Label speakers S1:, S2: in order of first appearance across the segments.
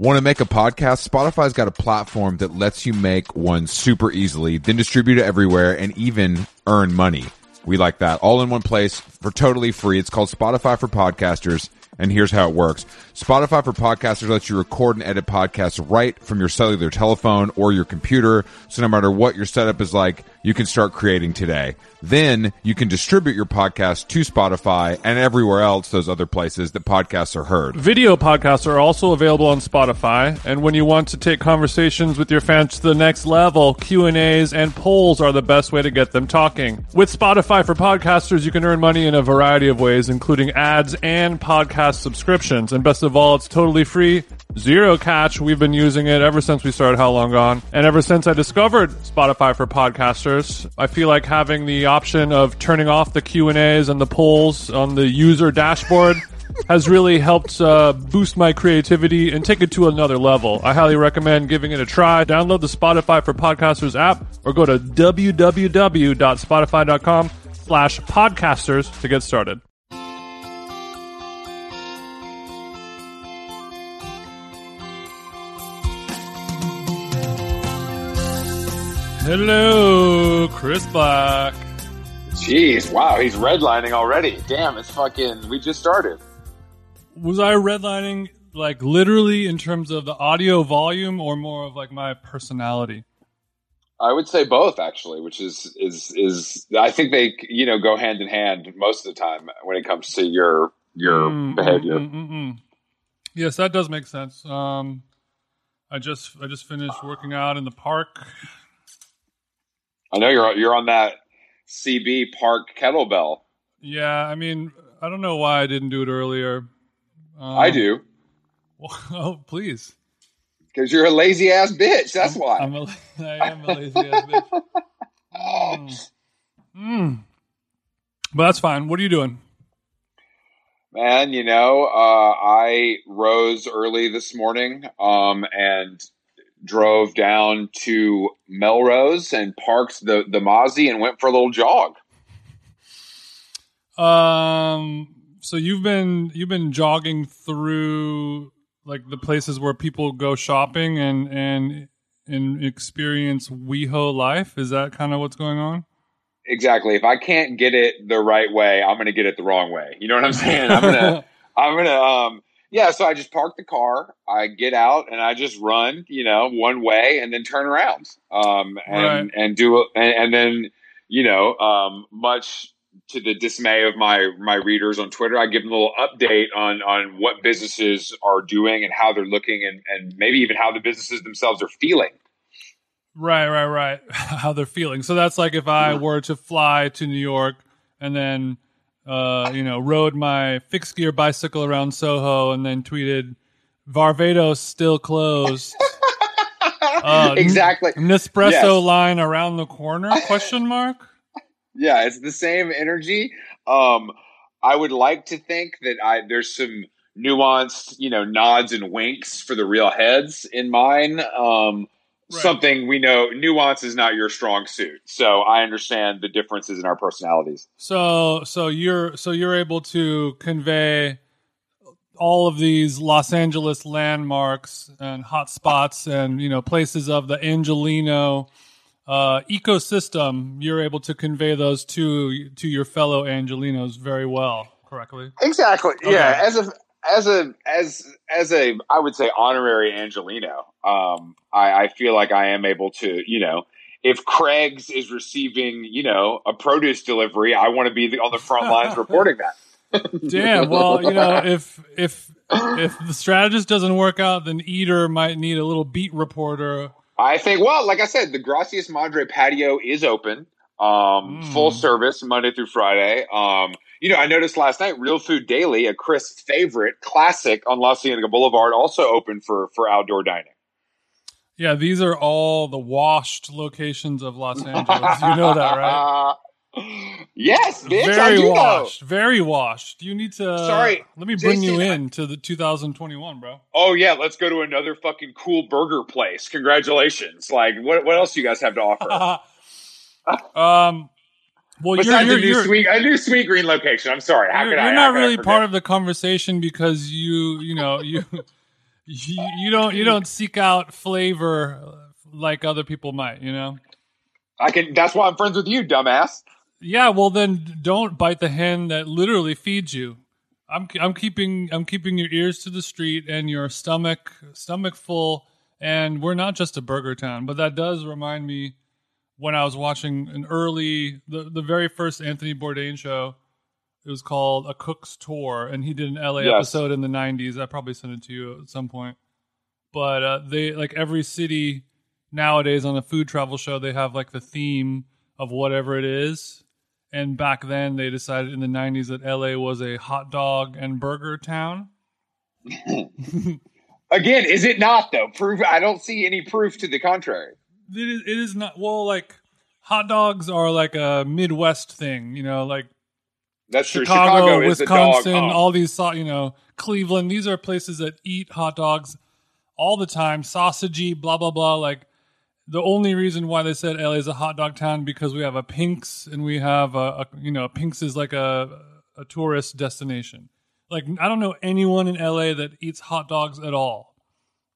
S1: Want to make a podcast? Spotify's got a platform that lets you make one super easily, then distribute it everywhere and even earn money. We like that. All in one place for totally free. It's called Spotify for Podcasters. And here's how it works. Spotify for Podcasters lets you record and edit podcasts right from your cellular telephone or your computer. So no matter what your setup is like, you can start creating today. Then you can distribute your podcast to Spotify and everywhere else, those other places that podcasts are heard.
S2: Video podcasts are also available on Spotify, and when you want to take conversations with your fans to the next level, Q&As and polls are the best way to get them talking. With Spotify for podcasters, you can earn money in a variety of ways, including ads and podcast subscriptions. And best of all, it's totally free, zero catch. We've been using it ever since we started How Long Gone, and ever since I discovered Spotify for podcasters, I feel like having the option of turning off the Q and A's and the polls on the user dashboard has really helped uh, boost my creativity and take it to another level. I highly recommend giving it a try. Download the Spotify for Podcasters app or go to www.spotify.com slash podcasters to get started. Hello, Chris Black.
S3: Jeez, wow, he's redlining already. Damn, it's fucking. We just started.
S2: Was I redlining like literally in terms of the audio volume or more of like my personality?
S3: I would say both, actually, which is is is. I think they you know go hand in hand most of the time when it comes to your your
S2: Mm,
S3: behavior.
S2: mm, mm, mm. Yes, that does make sense. Um, I just I just finished working out in the park.
S3: I know you're you're on that CB Park kettlebell.
S2: Yeah, I mean, I don't know why I didn't do it earlier. Um,
S3: I do
S2: Oh, please.
S3: because you're a lazy ass bitch. That's why.
S2: I'm a, I am a lazy ass bitch. Mm. Mm. But that's fine. What are you doing?
S3: Man, you know, uh, I rose early this morning um, and drove down to Melrose and parked the the Mozzie and went for a little jog.
S2: Um. So you've been you've been jogging through like the places where people go shopping and and and experience WeHo life. Is that kind of what's going on?
S3: Exactly. If I can't get it the right way, I'm going to get it the wrong way. You know what I'm saying? I'm gonna, I'm gonna, um, yeah. So I just park the car, I get out, and I just run, you know, one way, and then turn around, um, and and do, and, and then, you know, um, much to the dismay of my my readers on Twitter, I give them a little update on on what businesses are doing and how they're looking, and and maybe even how the businesses themselves are feeling.
S2: Right, right, right. How they're feeling. So that's like if I were to fly to New York and then, uh, you know, rode my fixed gear bicycle around Soho and then tweeted, "Varvatos still closed." Uh,
S3: exactly.
S2: Nespresso
S3: Yes.
S2: line around the corner? Question mark.
S3: Yeah, it's the same energy. Um, I would like to think that I there's some nuanced, you know, nods and winks for the real heads in mine. Um,
S2: Right.
S3: Something we know nuance is not your strong suit, so I understand the differences in our personalities.
S2: So, so you're so you're able to convey all of these Los Angeles landmarks and hotspots and you know places of the Angeleno uh, ecosystem. You're able to convey those to to your fellow Angelenos very well, correctly.
S3: Exactly.
S2: Okay.
S3: Yeah. As a as a as as a I would say honorary Angeleno, um, I, I feel like I am able to, you know, if Craig's is receiving, you know, a produce delivery, I want to be the, on the front lines reporting that.
S2: Damn. Well, you know, if if if the strategist doesn't work out, then Eater might need a little beat reporter.
S3: I think, well, like I said, the Gracias Madre patio is open, um,
S2: Mm.
S3: full service Monday through Friday. Um, you know, I noticed last night, Real Food Daily, a Chris favorite classic on La Cienega Boulevard, also open for for outdoor dining.
S2: Yeah, these are all the washed locations of Los Angeles. You know that, right?
S3: yes, bitch, I
S2: very
S3: do know.
S2: washed, very washed. Do you need to.
S3: Sorry,
S2: let me bring you in to the 2021, bro.
S3: Oh yeah, let's go to another fucking cool burger place. Congratulations! Like, what what else do you guys have to offer?
S2: um, well, you're, you're,
S3: a new sweet a new sweet green location. I'm sorry. How
S2: you're,
S3: could I?
S2: you're not
S3: I
S2: really part of the conversation because you, you know, you You, you don't you don't seek out flavor like other people might, you know.
S3: I can. That's why I'm friends with you, dumbass.
S2: Yeah, well then don't bite the hand that literally feeds you. I'm I'm keeping I'm keeping your ears to the street and your stomach stomach full. And we're not just a burger town, but that does remind me when I was watching an early the the very first Anthony Bourdain show. It was called A Cook's Tour, and he did an LA
S3: Yes.
S2: episode in the '90s. I probably sent it to you at some point. But uh, they like every city nowadays on a food travel show, they have like the theme of whatever it is. And back then, they decided in the '90s that LA was a hot dog and burger town.
S3: Again, is it not though? Proof. I don't see any proof to the contrary.
S2: It is, it is not well like hot dogs are like a Midwest thing, you know, like
S3: That's true.
S2: Chicago,
S3: Chicago is
S2: Wisconsin,
S3: dog.
S2: all these you know, Cleveland. These are places that eat hot dogs all the time, sausagey, blah blah blah. Like the only reason why they said LA is a hot dog town because we have a Pink's and we have a, a you know Pink's is like a a tourist destination. Like I don't know anyone in LA that eats hot dogs at all.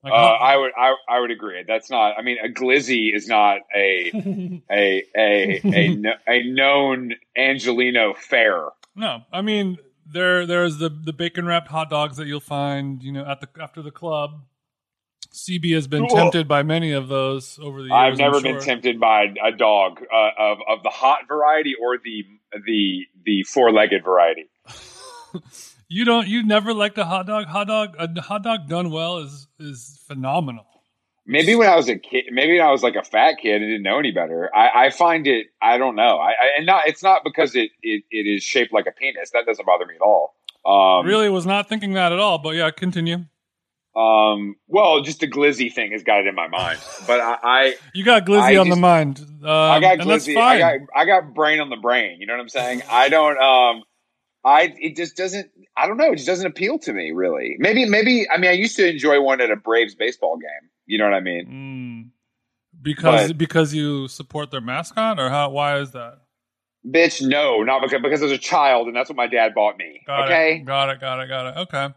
S2: Like
S3: Uh, I would I, I would agree. That's not. I mean, a glizzy is not a a a a, a known Angeleno fare.
S2: No, I mean there there's the the bacon wrapped hot dogs that you'll find, you know, at the after the club. CB has been
S3: Cool.
S2: tempted by many of those over the years.
S3: I've never
S2: sure.
S3: been tempted by a dog uh, of of the hot variety or the the the four legged variety.
S2: You don't. You never liked a hot dog. Hot dog. A hot dog done well is is phenomenal.
S3: Maybe when I was a kid, maybe when I was like a fat kid and didn't know any better. I, I find it. I don't know. I, I and not. It's not because it, it it is shaped like a penis. That doesn't bother me at all. Um,
S2: really was not thinking that at all. But yeah, continue.
S3: Um. Well, just the glizzy thing has got it in my mind. But I, I
S2: You got glizzy
S3: I
S2: on the
S3: just-
S2: mind. Um,
S3: I got
S2: that's
S3: glizzy.
S2: fine.
S3: I got I got brain on the brain. You know what I'm saying? I don't. Um. I it just doesn't. I don't know. It just doesn't appeal to me really. Maybe maybe. I mean, I used to enjoy one at a Braves baseball game. You know what I mean?
S2: Mm. because
S3: But-
S2: because you support their mascot, or how? Why is that?
S3: Bitch, no, not because because I was a child and that's what my dad bought me.
S2: Got
S3: okay,
S2: it. Got it. Got it. Got it. Okay.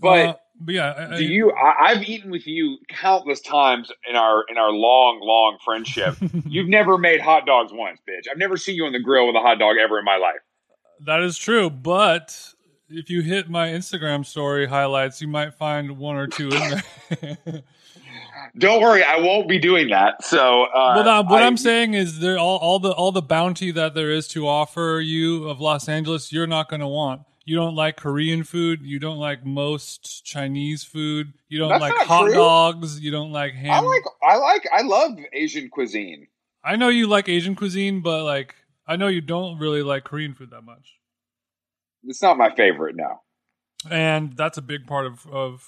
S3: but.
S2: Uh, but yeah, I- I-
S3: do you? I, I've eaten with you countless times in our in our long, long friendship. You've never made hot dogs once, bitch. I've never seen you on the grill with a hot dog ever in my life.
S2: That is true, but if you hit my Instagram story highlights, you might find one or two in there.
S3: Don't worry, I won't be doing that. So, uh,
S2: well, what
S3: I-
S2: I'm saying is, there all, all the all the bounty that there is to offer you of Los Angeles, you're not going to want. You don't like Korean food. You don't like most Chinese food. You don't like hot
S3: true.
S2: dogs. You don't like ham.
S3: I like, I like, I love Asian cuisine.
S2: I know you like Asian cuisine, but like I know you don't really like Korean food that much.
S3: It's not my favorite, no.
S2: and that's a big part of of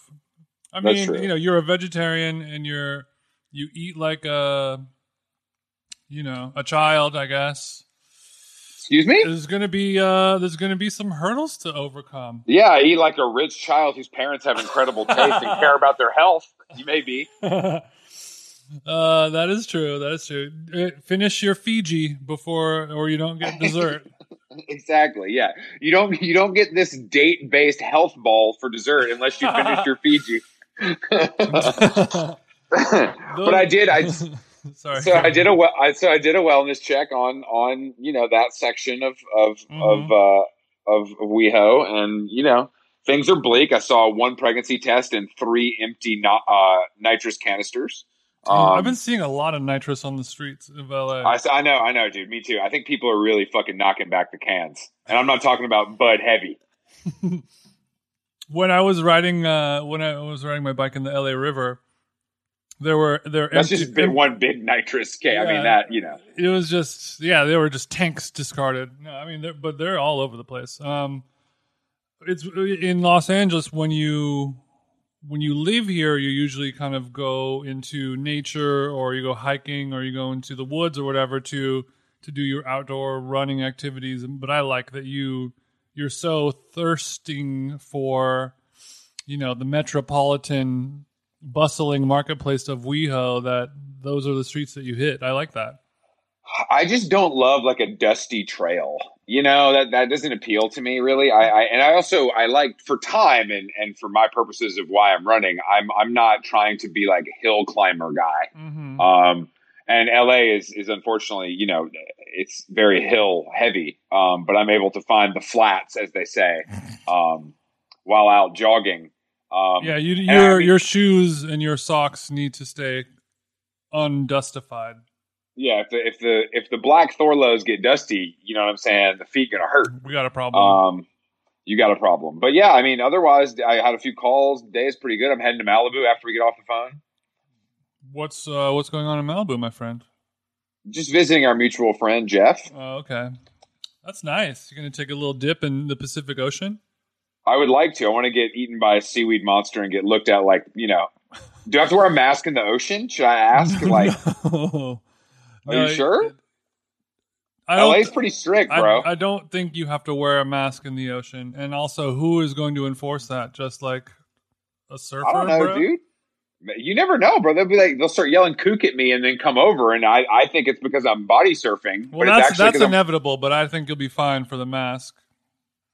S2: i
S3: That's
S2: mean
S3: true.
S2: you know you're a vegetarian and you're you eat like a you know a child i guess
S3: Excuse me?
S2: there's gonna be uh there's gonna be some hurdles to overcome
S3: Yeah, I eat like a rich child whose parents have incredible taste and care about their health. You may be.
S2: uh that is true that is true Uh, finish your fiji before or you don't get dessert
S3: Exactly. Yeah. You don't you don't get this date based health ball for dessert unless you finish your Fiji. but I did. I
S2: sorry
S3: so I did a well. I, so I did a wellness check on on you know that section of of of uh, of WeHo, and you know things are bleak. I saw one pregnancy test and three empty no, uh, nitrous canisters.
S2: Dude,
S3: Um,
S2: i've been seeing a lot of nitrous on the streets of la
S3: I, I know, I know, dude. Me too. I think people are really fucking knocking back the cans, and I'm not talking about Bud Heavy.
S2: when I was riding uh when I was riding my bike in the LA River, there were there
S3: That's
S2: empty-
S3: just
S2: em-
S3: one big nitrous can.
S2: Yeah.
S3: mean that you know.
S2: It was just yeah, they were just tanks discarded. No, I mean, they're, but they're all over the place. Um, it's in Los Angeles when you when you live here, you usually kind of go into nature or you go hiking or you go into the woods or whatever to to do your outdoor running activities. But I like that you you're so thirsting for you know the metropolitan bustling marketplace of WeHo that those are the streets that you hit. I like that.
S3: I just don't love like a dusty trail. You know that that doesn't appeal to me really. I, I and I also I like for time and and for my purposes of why I'm running. I'm I'm not trying to be like a hill climber guy.
S2: Mm-hmm.
S3: Um, and LA is is unfortunately, you know, it's very hill heavy. Um, but I'm able to find the flats, as they say, um, while out jogging. Um,
S2: yeah, you,
S3: and I
S2: your
S3: mean-
S2: your shoes and your socks need to stay undustified.
S3: Yeah. If the if the if the black Thorlos get dusty, you know what I'm saying. The feet gonna hurt.
S2: We got a problem.
S3: Um, you got a problem. But yeah, I mean, otherwise, I had a few calls. Day is pretty good. I'm heading to Malibu after we get off the phone.
S2: what's uh, what's going on in Malibu, my friend?
S3: Just visiting our mutual friend Jeff.
S2: Oh, okay, that's nice. You're gonna take a little dip in the Pacific Ocean.
S3: I would like to. I want to get eaten by a seaweed monster and get looked at like you know. Do I have to wear a mask in the ocean? Should I ask? Like,
S2: no.
S3: are you sure?
S2: I don't,
S3: LA's pretty strict, bro.
S2: I don't think you have to wear a mask in the ocean. And also, who is going to enforce that? Just like a surfer,
S3: I don't know,
S2: bro?
S3: dude. You never know, bro. They'll be like, they'll start yelling "kook" at me and then come over, and I, I think it's because I'm body surfing.
S2: Well, that's that's
S3: 'cause I'm-
S2: inevitable, but I think you'll be fine for the mask.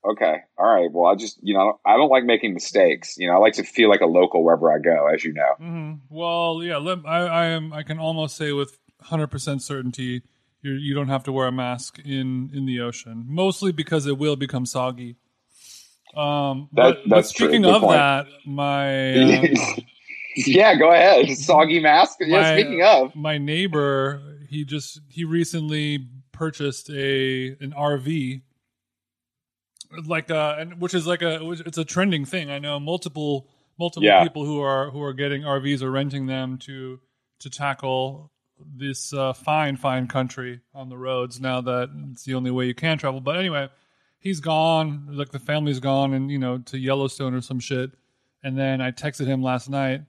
S3: Okay. All right. Well, I just, you know, I don't like making mistakes. You know, I like to feel like a local wherever I go, as you know.
S2: hmm Well, yeah, let, I, I am. I can almost say with hundred percent certainty, you you don't have to wear a mask in in the ocean. Mostly because it will become soggy. Um,
S3: That-
S2: but, but speaking of
S3: point.
S2: that, my uh,
S3: yeah, go ahead. Soggy mask. Yeah,
S2: My-
S3: speaking of,
S2: my neighbor, he just he recently purchased a an RV, like uh, and which is like a it's a trending thing. I know multiple multiple
S3: Yeah.
S2: people who are who are getting RVs or renting them to to tackle this uh, fine fine country on the roads. Now that it's the only way you can travel. But anyway, he's gone. Like the family's gone, and you know to Yellowstone or some shit. And then I texted him last night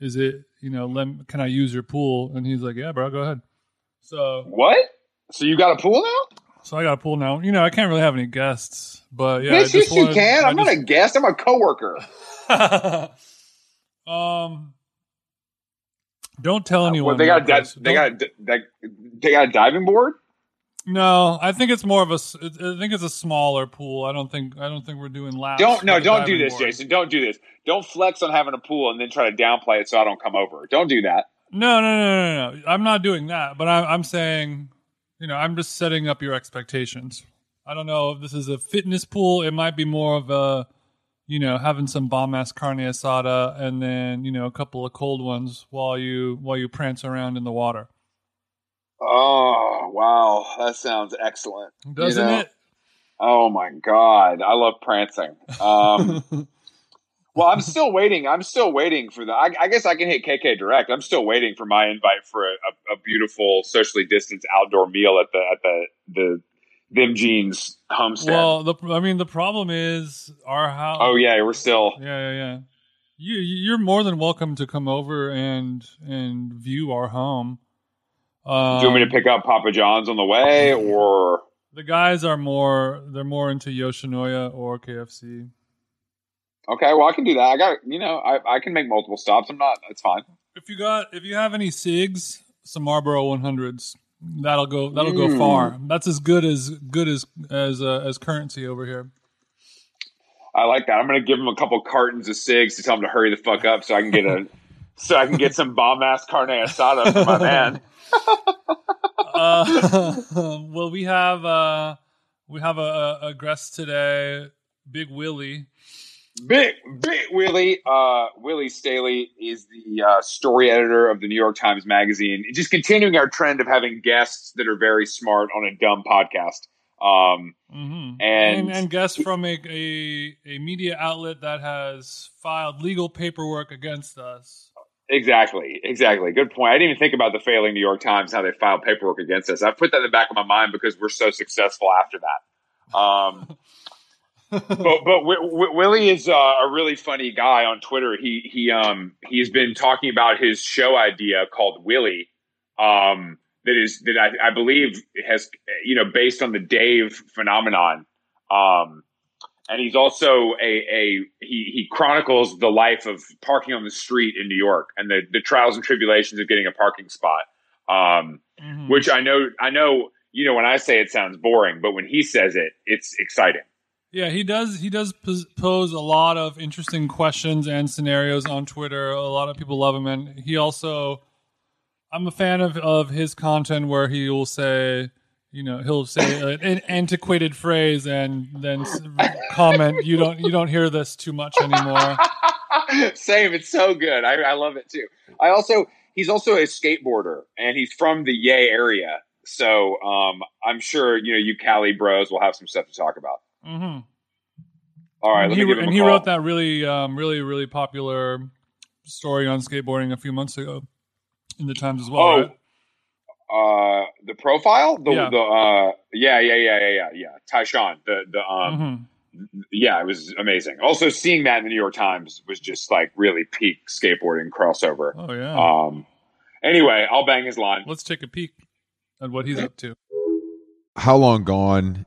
S2: is it you know lem- can i use your pool and he's like yeah bro go ahead so
S3: what? So you got a pool now?
S2: so i got a pool now you know i can't really have any guests but yeah I
S3: yes, you
S2: wanted-
S3: can. I'm not a guest. I'm a coworker.
S2: um don't tell uh, anyone
S3: Well, they got di- they got they, got a diving board.
S2: no i think it's more of a. I think it's a smaller pool i don't think i don't think we're doing laps
S3: Don't no, don't do this,
S2: board.
S3: Jason. Don't do this. Don't flex on having a pool and then try to downplay it so I don't come over. Don't do that.
S2: No, no, no, no, no. I'm not doing that. But I'm, I'm saying, you know, I'm just setting up your expectations. I don't know if this is a fitness pool. It might be more of a, you know, having some bomb ass carne asada and then you know a couple of cold ones while you while you prance around in the water.
S3: Oh wow, that sounds excellent.
S2: Doesn't
S3: know,
S2: it?
S3: Oh my god, I love prancing. Um, well, I'm still waiting. I'm still waiting for the. I, I guess I can hit KK direct. I'm still waiting for my invite for a, a, a beautiful, socially distanced outdoor meal at the at the the them jeans homestead.
S2: well, the I mean the problem is our house.
S3: oh yeah, we're still.
S2: Yeah, yeah, yeah. You you're more than welcome to come over and and view our home. Um,
S3: Do you want me to pick up Papa John's on the way, or
S2: The guys are more they're more into Yoshinoya or KFC.
S3: okay? Well, I can do that. I got you know, I I can make multiple stops. I'm not. It's fine.
S2: If you got if you have any SIGs, some Marlboro 100s, that'll go that'll go
S3: Mm.
S2: far. That's as good as good as as uh, as currency over here.
S3: I like that. I'm gonna give him a couple cartons of cigs to tell him to hurry the fuck up so I can get a so I can get some bomb ass carne asada for my man.
S2: uh, well, we have uh, we have a, a guest today, Big Willy.
S3: Big Big Willy uh, Willy Staley is the uh, story editor of the New York Times Magazine. Just continuing our trend of having guests that are very smart on a dumb podcast. Um,
S2: hmm
S3: And-
S2: and and guest from a, a a media outlet that has filed legal paperwork against us.
S3: Exactly, exactly. Good point. I didn't even think about the failing New York Times, how they filed paperwork against us. I put that in the back of my mind because we're so successful after that. Um, but but w- w- Willy is uh, a really funny guy on Twitter. He he um he's been talking about his show idea called Willy, um that is that I, I believe has you know based on the Dave phenomenon. Um, and he's also a, a he, he chronicles the life of parking on the street in New York and the, the trials and tribulations of getting a parking spot. Um,
S2: Mhm.
S3: which I know I know you know, when I say it sounds boring, but when he says it, it's exciting.
S2: Yeah, he does. He does pose a lot of interesting questions and scenarios on Twitter. A lot of people love him, and he also. I'm a fan of of his content where he will say, you know, he'll say an antiquated phrase and then comment, "You don't, you don't hear this too much anymore."
S3: Same. It's so good. I, I love it too. I also he's also a skateboarder and he's from the Yay area. So um, I'm sure you know you Cali bros will have some stuff to talk about.
S2: Hmm
S3: All right,
S2: and
S3: let
S2: he,
S3: me give him
S2: and
S3: a
S2: he wrote that really, um, really, really popular story on skateboarding a few months ago in the Times as well.
S3: Oh,
S2: right?
S3: uh, the profile, the
S2: Yeah.
S3: the uh, yeah, yeah, yeah, yeah, yeah, yeah. Tyshawn, the the um,
S2: Mhm.
S3: yeah, it was amazing. Also, seeing that in the New York Times was just like really peak skateboarding crossover.
S2: Oh yeah.
S3: Um, anyway, I'll bang his line.
S2: Let's take a peek at what he's up to.
S1: How Long Gone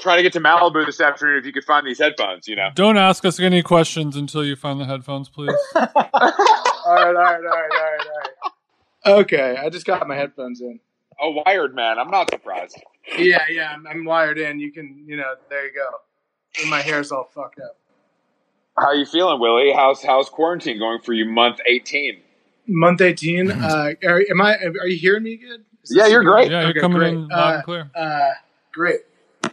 S3: trying to get to Malibu this afternoon. If you could find these headphones, you know.
S2: Don't ask us any questions until you find the headphones, please.
S4: all right, all right, all right, all right, all right. Okay, I just got my headphones in.
S3: A wired man. I'm not surprised.
S4: Yeah, yeah, I'm, I'm wired in. You can, you know, there you go. And my hair's all fucked up.
S3: How are you feeling, Willy? How's how's quarantine going for you? Month 18.
S4: Month 18. Uh, are, am I? Are you hearing me good?
S3: Yeah, you're great.
S2: Yeah, you're
S4: Okay,
S2: coming
S4: great.
S2: in loud
S4: Uh,
S2: and clear.
S4: Uh, great.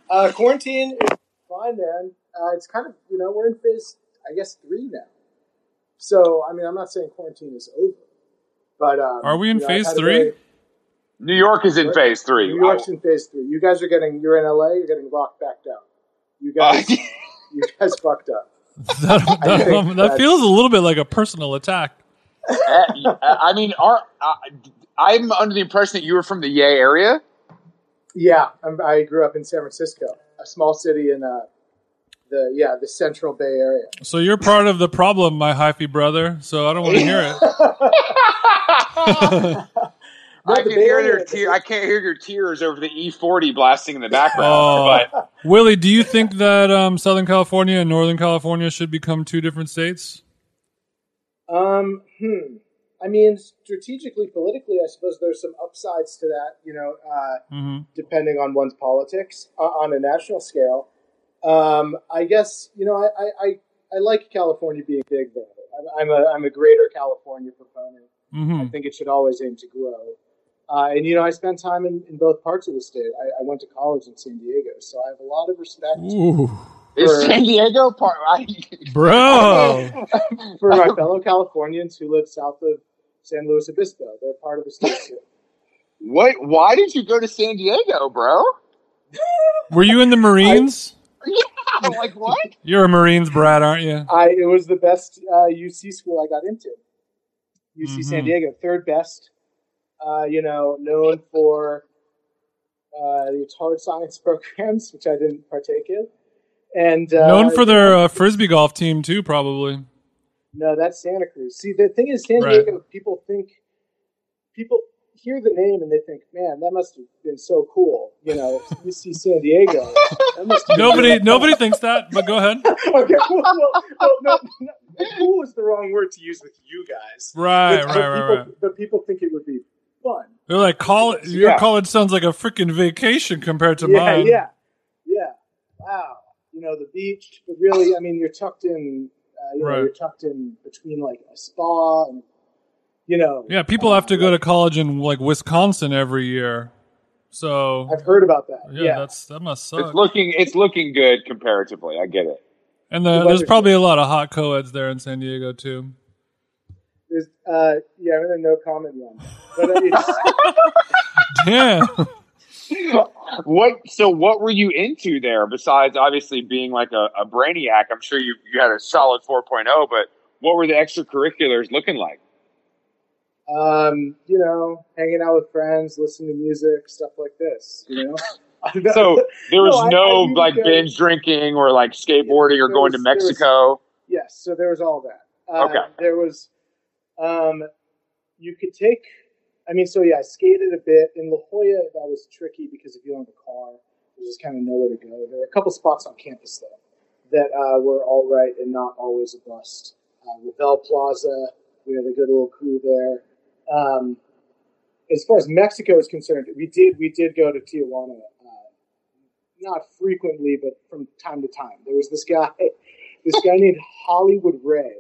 S4: Uh, quarantine is fine, man. Uh, it's kind of, you know, we're in phase, I guess, three now. So, I mean, I'm not saying quarantine is over, but um,
S2: Are we in
S4: you know,
S2: phase three?
S4: very-
S3: New York is in
S4: What?
S3: phase three.
S4: New York's in phase three. You guys are getting. You're in LA. You're getting locked back down. You guys,
S3: Uh,
S4: you guys fucked up.
S2: that, that,
S4: think
S2: that feels a little bit like a personal attack.
S3: Uh, I mean, are, uh, I'm under the impression that you were from the Yay area.
S4: Yeah, I'm, I grew up in San Francisco, a small city in uh, the yeah the Central Bay Area.
S2: So you're part of the problem, my hyphy brother. So I don't want to hear it.
S3: I can
S4: Bay
S3: hear
S4: Area,
S3: their
S4: the-
S3: tear. I can't hear your tears over the E40 blasting in the background.
S2: Oh.
S3: But
S2: Willy, do you think that um, Southern California and Northern California should become two different states?
S4: Um, hmm. I mean, strategically, politically, I suppose there's some upsides to that. You know, uh,
S2: hmm
S4: depending on one's politics uh, on a national scale. Um, I guess you know, I, I, I, I like California being big though. I'm, I'm a I'm a greater California proponent.
S2: hmm
S4: I think it should always aim to grow. Uh, and you know, I spent time in, in both parts of the state. I, I went to college in San Diego, so I have a lot of respect
S2: Ooh,
S3: is
S4: For-
S3: San Diego part? I,
S2: bro.
S4: for my fellow Californians who live south of San Luis Obispo. They're part of the state too.
S3: what? Why did you go to San Diego, bro?
S2: Were you in the Marines?
S3: Yeah, like what?
S2: You're a Marines brat, aren't you?
S4: I it was the best uh, UC school I got into. UC San
S2: Mhm.
S4: Diego, third best. Uh, you know, known for uh, its hard science programs, which I didn't partake in, and uh,
S2: Known for their uh, frisbee golf team too, probably.
S4: No, that's Santa Cruz. See, the thing is, San
S2: Right.
S4: Diego. People think people hear the name and they think, "Man, that must have been so cool." You know, you see San Diego. That must have been
S2: Nobody, nobody thinks that. But go ahead.
S4: okay, well, well, well, no, no, cool is the wrong word to use with you guys.
S2: Right, right, right,
S4: people,
S2: right.
S4: But people think it would be fun.
S2: They're like, college. Your
S3: Yeah.
S2: college sounds like a freaking vacation compared to
S4: yeah,
S2: mine.
S4: yeah, yeah. Wow. You know the beach, but really, I mean, you're tucked in. Uh, you know,
S2: Right.
S4: you're tucked in between like a spa and you know.
S2: Yeah, people have to go to college in like Wisconsin every year. So
S4: I've heard about that.
S2: yeah,
S4: Yeah.
S2: that's that must suck.
S3: It's looking. It's looking good comparatively. I get it.
S2: and the,
S4: the
S2: there's probably a lot of hot co-eds there in San Diego too.
S4: There's, uh, yeah, I'm gonna no comment on that. But it's,
S2: Damn.
S3: What? So, what were you into there besides obviously being like a, a brainiac? I'm sure you you had a solid 4.0, but what were the extracurriculars looking like?
S4: um, you know, hanging out with friends, listening to music, stuff like this. You know.
S3: So there was
S4: No,
S3: no,
S4: I do
S3: like binge drinking or like skateboarding or
S4: There
S3: going to
S4: was- was-
S3: Mexico.
S4: Yes, so there was all that. Uh,
S3: Okay.
S4: There was, um, you could take. I mean, so yeah, I skated a bit in La Jolla. That was tricky because if you have a car, there's just kind of nowhere to go. There were a couple spots on campus though that uh, were all right and not always a bust. Uh, Revelle Plaza, we had a good little crew there. Um, as far as Mexico is concerned, we did we did go to Tijuana. Uh, not frequently, but from time to time. There was this guy, this guy named Hollywood Ray.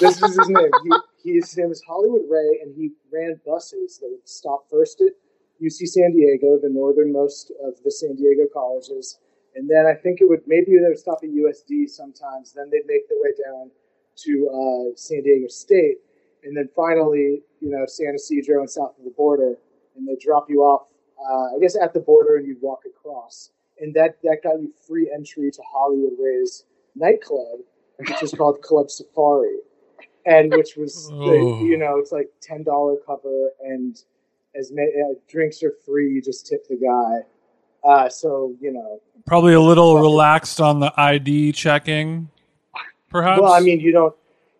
S4: This is his name. He, he, his name is Hollywood Ray, and he ran buses that would stop first at UC San Diego, the northernmost of the San Diego colleges, and then I think it would maybe they would stop at USD sometimes. Then they'd make their way down to uh, San Diego State, and then finally, you know, San Ysidro and south of the border, and they'd drop you off, uh, I guess, at the border, and you'd walk across, and that that got you free entry to Hollywood Ray's nightclub, which was called Club Safari, and which was,
S2: Oh.
S4: you know, it's like ten dollar cover, and as many uh, drinks are free, you just tip the guy. Uh, so you know,
S2: Probably a little relaxed on the ID checking, perhaps.
S4: well, I mean, you don't.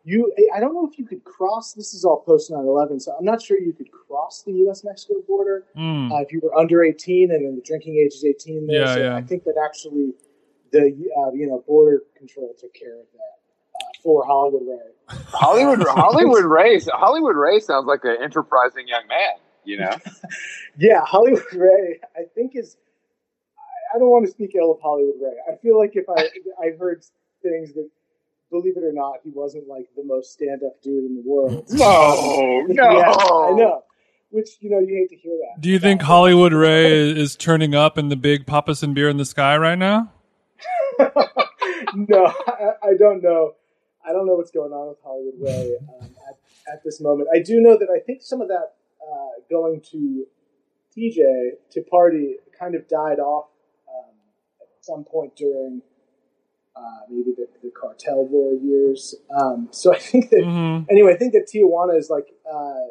S4: You, I don't know if you could cross. This is all post 9/11, so I'm not sure you could cross the U.S. Mexico border
S2: Mm.
S4: uh, if you were under 18 and then the drinking age is 18. There,
S2: Yeah,
S4: so
S2: yeah.
S4: I think that actually the uh, you know border control took care of that uh, for Hollywood Ray.
S3: Hollywood Hollywood Ray Hollywood Ray sounds like an enterprising young man. You know,
S4: Yeah, Hollywood Ray, I think is. I- I don't want to speak ill of Hollywood Ray. I feel like if I I heard things that, believe it or not, he wasn't like the most stand up dude in the world.
S3: no, no,
S4: yeah, I know. Which you know you hate to hear that.
S2: Do you think Hollywood Ray is, is turning up in the big Papas and Beer in the Sky right now?
S4: no, I, I don't know. I don't know what's going on with Hollywood Way um, at, at this moment. I do know that I think some of that uh, going to TJ to party kind of died off um, at some point during uh, maybe the, the cartel war years. Um, so I think that
S2: hmm
S4: anyway, I think that Tijuana is like uh,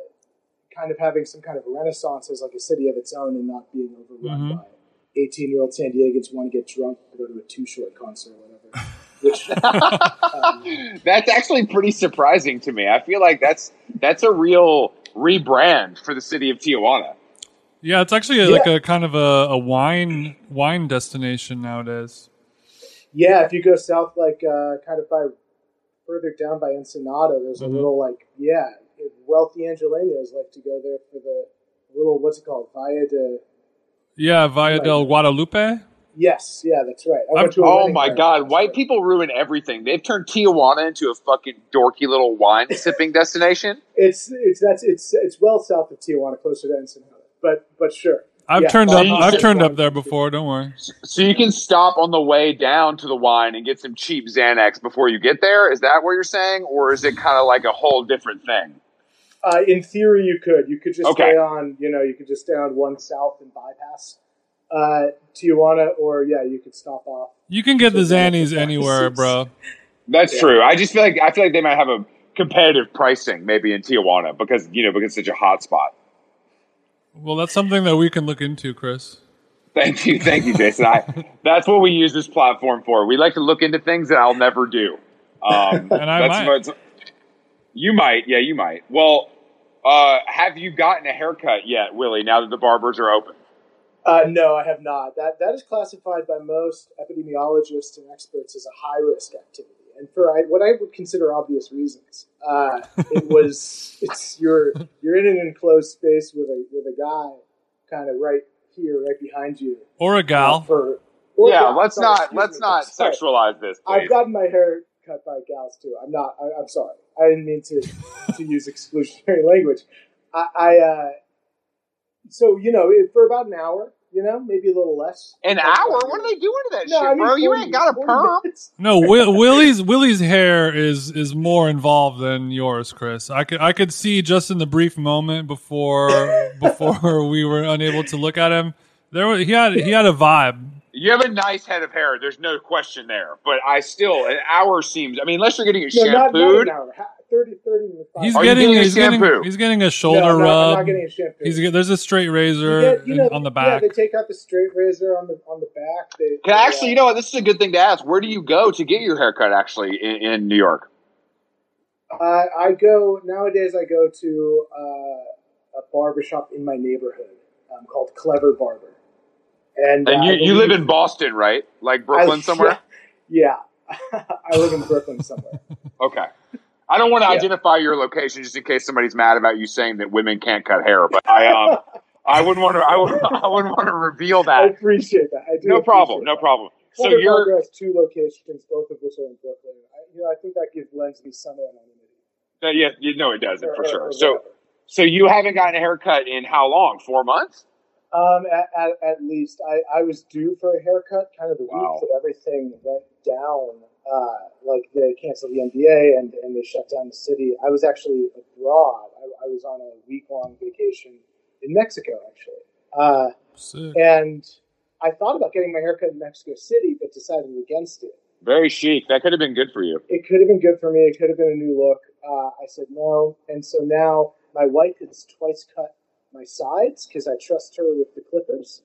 S4: kind of having some kind of a renaissance as like a city of its own and not being overrun
S2: Mhm.
S4: by 18 year old San Diegans who want to get drunk or go to a Too Short concert or whatever. Which um,
S3: that's actually pretty surprising to me. I feel like that's that's a real rebrand for the city of Tijuana.
S2: Yeah, it's actually a, like a kind of a, a wine wine destination nowadays.
S4: Yeah, if you go south, like uh, kind of by further down by Ensenada, there's
S2: Mhm.
S4: a little like yeah, wealthy Angelenos like to go there for the little what's it called, Valle de.
S2: Yeah, Valle del Guadalupe.
S4: Yes, yeah, that's right. I went to a
S3: Oh my
S4: there.
S3: God! White people ruin everything. They've turned Tijuana into a fucking dorky little wine sipping destination.
S4: It's it's that's it's it's well south of Tijuana, closer to Ensenada. But but sure.
S2: I've
S4: Yeah,
S2: turned up. I've turned up there before. Don't worry.
S3: So you can stop on the way down to the wine and get some cheap Xanax before you get there. Is that what you're saying, or is it kind of like a whole different thing?
S4: Uh, in theory, you could. You could just
S3: Okay.
S4: stay on. You know, you could just stay on one south and bypass uh, Tijuana, or yeah, you could stop off.
S2: You can get the
S4: So yeah,
S2: Xannies
S4: yeah,
S2: anywhere, bro.
S3: That's
S4: Yeah.
S3: true. I just feel like I feel like they might have a competitive pricing maybe in Tijuana because you know because it's such a hot spot.
S2: Well, that's something that we can look into, Chris.
S3: Thank you, thank you, Jason. I, that's what we use this platform for. We like to look into things that I'll never do. Um,
S2: And I
S3: that's
S2: might.
S3: What's- you might, yeah, you might. Well, uh, have you gotten a haircut yet, Willy? Now that the barbers are open.
S4: Uh, no, I have not. That that is classified by most epidemiologists and experts as a high risk activity, and for I, what I would consider obvious reasons. Uh, it was it's you're you're in an enclosed space with a with a guy kind of right here, right behind you.
S2: Or a gal.
S4: For or
S3: yeah,
S4: gal,
S3: let's
S4: sorry,
S3: not let's
S4: me.
S3: not
S4: Sorry.
S3: sexualize this.
S4: I've
S3: Please.
S4: gotten my hair cut by gals too. I'm not. I, I'm sorry. I didn't mean to to use exclusionary language. I, I uh, so you know for about an hour, you know, maybe a little less.
S3: An hour? What are they doing to that
S4: No,
S3: shit,
S4: I mean,
S3: bro? you ain't got a perm.
S4: minutes.
S2: No, Will, Willy's Willy's hair is is more involved than yours, Chris. I could I could see just in the brief moment before before we were unable to look at him. There was, he had he had a vibe.
S3: You have a nice head of hair. There's no question there. But I still, an hour seems. I mean, unless you're getting it
S4: No, not, not
S3: shampooed.
S4: hour. Ha- 30, 30 minutes.
S2: He's getting
S3: getting a
S2: he's getting
S3: shampoo?
S2: he's getting a shoulder
S4: no, I'm I'm
S2: rub.
S4: not getting a shampoo.
S2: He's get- there's a straight razor
S4: get- you know,
S2: on the back.
S4: Yeah, they take out the straight razor on the on the back. They,
S3: Can
S4: they,
S3: actually,
S4: uh,
S3: you know what? This is a good thing to ask. Where do you go to get your haircut? Actually, in, in New York.
S4: I, I go nowadays. I go to uh, a barber shop in my neighborhood um, called Clever Barber, and,
S3: And
S4: uh,
S3: you,
S4: I
S3: you live in Boston, right? Like
S4: I-
S3: Brooklyn somewhere.
S4: Yeah, I live in Brooklyn somewhere.
S3: Okay. I don't want to
S4: Yeah.
S3: identify your location just in case somebody's mad about you saying that women can't cut hair, but I um I wouldn't want to I, would, I wouldn't want to reveal that.
S4: I appreciate that. I
S3: No problem. No
S4: that.
S3: problem. So you're
S4: has two locations, both of which are in Brooklyn. I, you know, I think that gives lends me some anonymity.
S3: uh, yeah, you know it doesn't
S4: Or-
S3: for
S4: or-
S3: sure.
S4: or
S3: So so you haven't gotten a haircut in how long? Four months?
S4: Um, at, at, at least I, I was due for a haircut kind of the
S3: Wow.
S4: week that everything went down. Uh, like they canceled the NBA and, and they shut down the city. I was actually abroad. I, I was on a week long vacation in Mexico, actually. Uh,
S2: Sick.
S4: and I thought about getting my haircut in Mexico City, but decided against it.
S3: Very chic. That could have been good for you.
S4: It could have been good for me. It could have been a new look. Uh, I said no, and so now my wife has twice cut my sides because I trust her with the clippers.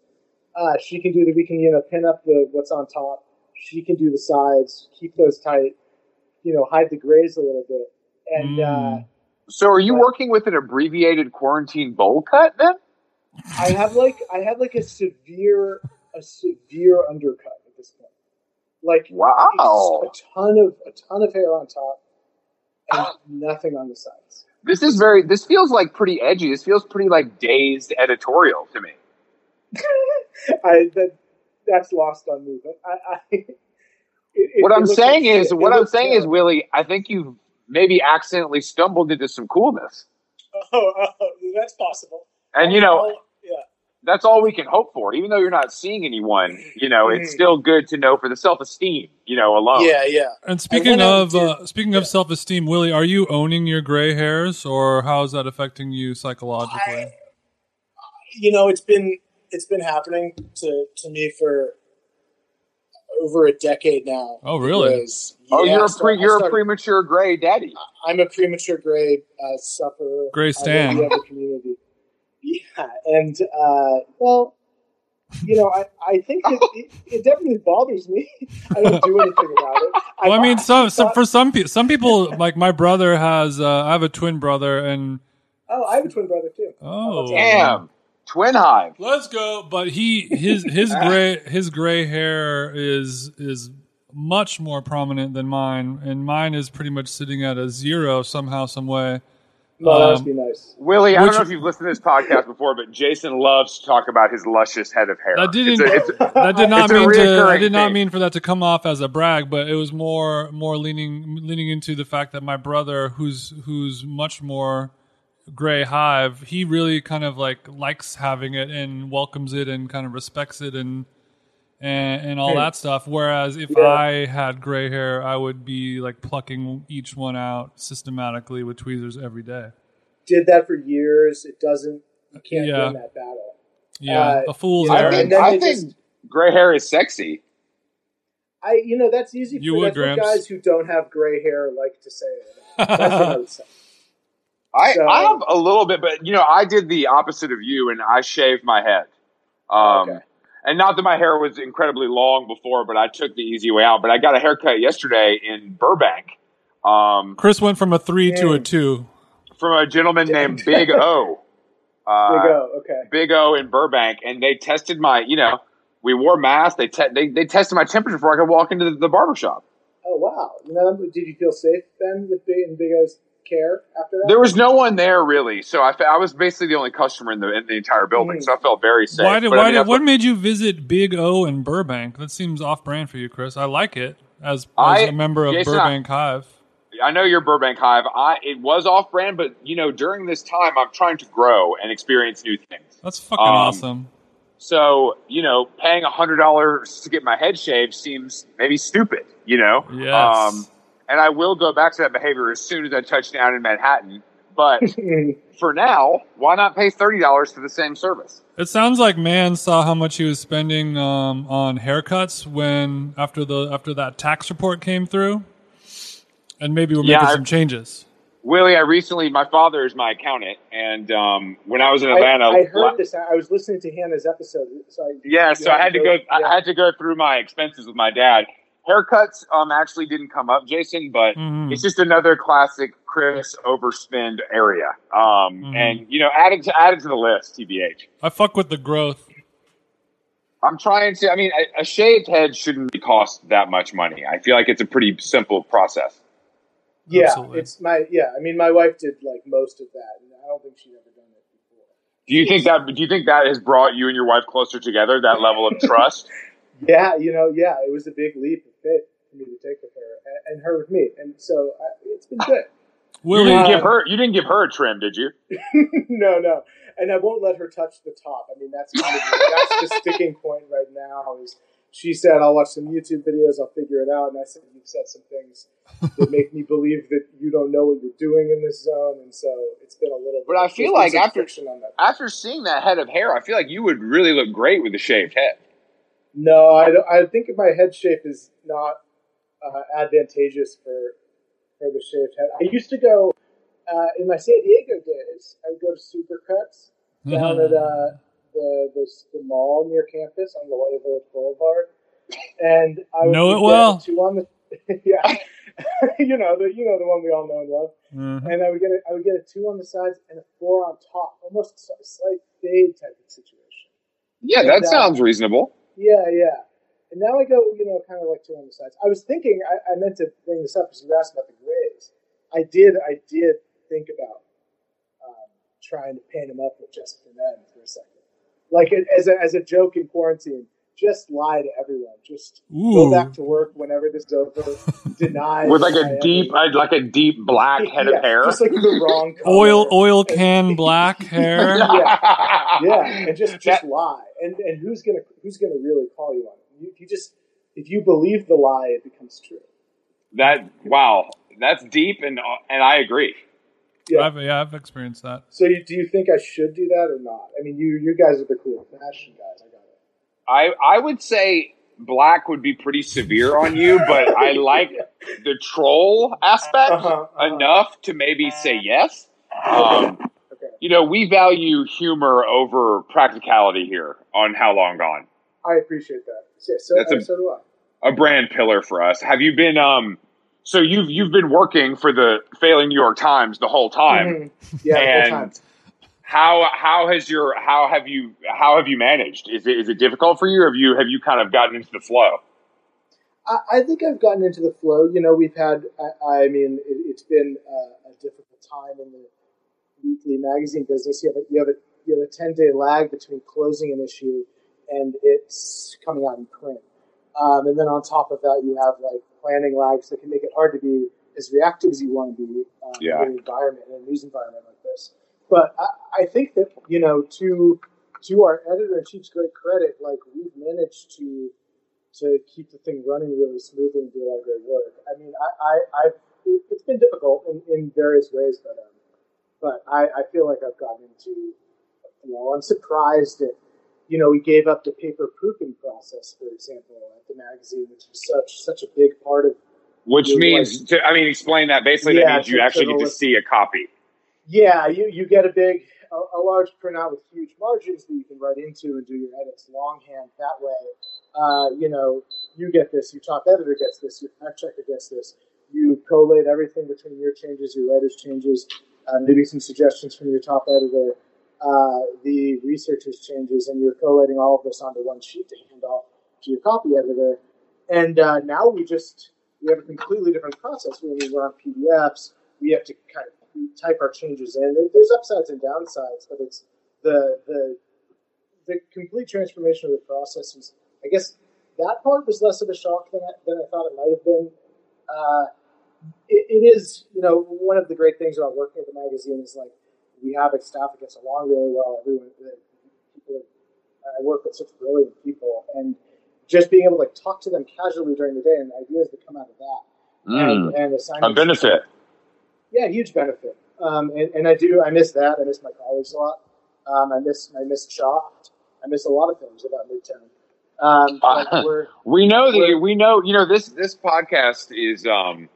S4: Uh, she can do the. We can you know pin up the what's on top. She can do the sides, keep those tight. You know, hide the grays a little bit, and uh,
S2: Mm.
S3: So are you
S4: Right.
S3: working with an abbreviated quarantine bowl cut then?
S4: I have like I have like a severe a severe undercut at this point. Like
S3: Wow.
S4: a ton of a ton of hair on top and nothing on the sides.
S3: This is very this feels like pretty edgy. This feels pretty like dazed editorial to me.
S4: I that that's lost on me. But I, I it- it-
S3: what
S4: it
S3: I'm saying
S4: like
S3: is,
S4: shit.
S3: what
S4: It
S3: I'm saying is. Willy, I think you've maybe accidentally stumbled into some coolness,
S4: Oh, oh, oh that's possible.
S3: and you know that's all we can hope for. Even though you're not seeing anyone, you know, it's
S4: Mhm.
S3: still good to know for the self esteem, you know, alone.
S4: yeah, yeah.
S2: And speaking
S4: went out
S2: of
S4: and
S2: uh, speaking
S4: yeah.
S2: of self esteem, Willy, are you owning your gray hairs, or how is that affecting you psychologically?
S4: I- You know, it's been it's been happening to to me for over a decade now.
S2: Oh, really?
S4: Because,
S3: Oh,
S4: yeah,
S3: you're a pre-
S4: I
S3: you're a premature gray daddy.
S4: I'm a premature gray uh, sufferer.
S2: Gray
S4: I
S2: Stan.
S4: live in the community. Yeah, and uh, well, you know, I, I think it, it, it definitely bothers me. I don't do anything about it.
S2: Well, I mean, some, some for some people, some people like my brother has. Uh, I have a twin brother, and
S4: Oh, I have a twin brother too.
S2: Oh,
S3: Damn, twin hive.
S2: Let's go. But he his his gray his gray hair is is much more prominent than mine, and mine is pretty much sitting at a zero somehow, some way.
S4: No, that must
S2: Um,
S4: be nice.
S3: Willy, I
S2: Which-
S3: don't know if you've listened to this podcast before, but Jason loves to talk about his luscious head of hair.
S2: That didn't.
S3: It's a- it's a-
S2: that did not mean to. I did not
S3: thing.
S2: mean for that to come off as a brag, but it was more more leaning leaning into the fact that my brother, who's who's much more gray hive, he really kind of like likes having it and welcomes it and kind of respects it and and, and all
S4: Hmm.
S2: that stuff. Whereas if
S4: Yeah.
S2: I had gray hair, I would be like plucking each one out systematically with tweezers every day.
S4: Did that for years. It doesn't. You can't
S2: Yeah.
S4: win that battle.
S2: Yeah,
S4: Uh,
S2: a fool's
S4: you know,
S3: I
S2: errand.
S3: think, I think
S4: just-
S3: gray hair is sexy.
S4: I, you know, that's easy
S2: You
S4: for,
S2: would,
S4: that's what guys who don't have gray hair like to say. it. That's what I would say.
S3: I,
S4: So-
S3: I have a little bit, but you know, I did the opposite of you, and I shaved my head. Um,
S4: Okay.
S3: And not that my hair was incredibly long before, but I took the easy way out. But I got a haircut yesterday in Burbank um,
S2: Chris went from a three to a two.
S3: from a gentleman named Big O.
S4: There
S3: Uh,
S4: you go. Okay.
S3: Big O in Burbank, and they tested my, you know, we wore masks. They te- they they tested my temperature before I could walk into the, the barber shop.
S4: Oh wow. You know, did you feel safe then with Big and Big O's care after that?
S3: There was no one there really, so I, I was basically the only customer in the in the entire building,
S4: Mhm.
S3: so I felt very safe.
S2: Why did,
S3: But I
S2: why
S3: mean,
S2: did,
S3: that's
S2: what made you visit Big O in Burbank? That seems off brand for you, Chris. I like it as, as
S3: I-
S2: a member of
S3: Jason,
S2: Burbank Hive.
S3: I know you're Burbank Hive. I it was off brand, but you know during this time I'm trying to grow and experience new things.
S2: That's fucking
S3: Um,
S2: awesome.
S3: So you know, paying a hundred dollars to get my head shaved seems maybe stupid. You know, Um,
S2: Yes.
S3: And I will go back to that behavior as soon as I touch down in Manhattan. But for now, why not pay thirty dollars for the same service?
S2: It sounds like man saw how much he was spending um, on haircuts when after the after that tax report came through, and maybe we're
S3: Yeah,
S2: making
S3: I-
S2: some changes.
S3: Willie, I recently, my father is my accountant, and um, when I was in
S4: I,
S3: Atlanta,
S4: I heard
S3: la-
S4: this. I was listening to Hannah's episode. So I,
S3: Yeah, so I had to go. I
S4: yeah.
S3: had to go through my expenses with my dad. Haircuts um actually didn't come up, Jason, but
S2: Mhm.
S3: it's just another classic Chris overspend area. Um,
S2: Mhm.
S3: and you know, added to added to the list, TBH.
S2: I fuck with the growth.
S3: I'm trying to. I mean, a, a shaved head shouldn't cost that much money. I feel like it's a pretty simple process.
S4: Yeah,
S2: Absolutely.
S4: it's my yeah. I mean, my wife did like most of that, and I don't think she'd ever done it before.
S3: Do you think that? Do you think that has brought you and your wife closer together? That level of trust.
S4: Yeah, you know, yeah, it was a big leap of faith for me to take with her, and, and her with me, and so I, it's been good.
S3: You didn't
S4: Uh,
S3: give her. You didn't give her a trim, did you?
S4: no, no, and I won't let her touch the top. I mean, that's kind of that's the sticking point right now. Is she said I'll watch some YouTube videos, I'll figure it out, and I said you've said some things that make me believe that you don't know what you're doing in this zone, and so it's been a little.
S3: But I feel like after-
S4: on that.
S3: After seeing that head of hair, I feel like you would really look great with a shaved head.
S4: No, I, don't- I think my head shape is not uh, advantageous for for the shaved head. I used to go uh, in my San Diego days. I would go to Supercuts down at uh, the, the the mall near campus on the White Village Boulevard, and I would
S2: Know it well.
S4: Two on the yeah, you know the you know the one we all know and love.
S2: Mhm.
S4: And I would get a, I would get a two on the sides and a four on top, almost a slight fade type of situation.
S3: Yeah, that sounds reasonable.
S4: Yeah, yeah. And now I go, you know, kind of like two on the sides. I was thinking, I, I meant to bring this up because you asked about the grays. I did, I did think about um, trying to paint them up with for men for a second, like as a as a joke in quarantine. Just lie to everyone. Just
S2: Ooh.
S4: go back to work whenever this is over. Deny
S3: With like
S4: that I
S3: a
S4: ever-
S3: deep, uh, like a deep black head
S4: Yeah,
S3: of hair.
S4: just like the wrong color.
S2: oil oil can black hair.
S4: yeah, and just just
S3: That-
S4: lie. And and who's gonna who's gonna really call you on it? You, if you just if you believe the lie, it becomes true.
S3: that wow, that's deep, and uh, and I agree.
S4: Yeah.
S2: I've, yeah, I've experienced that.
S4: So you, do you think I should do that or not? I mean, you you guys are the cool fashion guys. I.
S3: I would say black would be pretty severe on you, but I like the troll aspect
S4: Uh-huh, uh-huh.
S3: enough to maybe say yes. Um,
S4: Okay.
S3: you know, we value humor over practicality here on How Long Gone.
S4: I appreciate that. So, so,
S3: That's a-
S4: so do I.
S3: a brand pillar for us. Have you been um so you've you've been working for the failing New York Times the whole time
S4: Mhm. Yeah, the whole
S3: and
S4: time.
S3: How how has your how have you how have you managed? Is it is it difficult for you, or have you have you kind of gotten into the flow?
S4: I, I think I've gotten into the flow. You know, we've had. I, I mean, it, has been a, a, difficult time in the weekly magazine business. You have a, you have a you have a ten day lag between closing an issue and it's coming out in print. Um, and then on top of that, you have like planning lags that can make it hard to be as reactive as you want to be um,
S3: yeah.
S4: in an environment, in a news environment like this. But I, I think that you know, to to our editor in chief's great credit, like we've managed to to keep the thing running really smoothly and do a lot of great work. I mean, I, I I've it's been difficult in, in various ways, but um, but I, I feel like I've gotten into you know, I'm surprised that you know, we gave up the paper proofing process, for example, at the magazine, which is such such a big part of.
S3: Which means, to, I mean, explain that. Basically, yeah, that means you actually get to see a copy.
S4: Yeah, you, you get a big, a, a, large printout with huge margins that you can write into and do your edits longhand. That way, uh, you know, you get this, your top editor gets this, your fact checker gets this. You collate everything between your changes, your writer's changes, uh, maybe some suggestions from your top editor uh, the researchers changes, and you're collating all of this onto one sheet to hand off to your copy editor. And uh, now we just we have a completely different process. When we run PDFs, we have to kind of type our changes in. There's upsides and downsides, but it's the the the complete transformation of the process is. I guess that part was less of a shock than I, than I thought it might have been. Uh, it, it is, you know, one of the great things about working at the magazine is like we have a staff that gets along really well. Everyone, people, I work with such brilliant people, and just being able to like talk to them casually during the day and ideas that come out of that,
S3: mm, and, and a benefit.
S4: Yeah, huge benefit. Um, and, and I do. I miss that. I miss my colleagues a lot. Um, I miss. I miss Chopt. I miss a lot of things about Midtown. Um,
S3: uh, we know that we know. You know this. This podcast is. Um,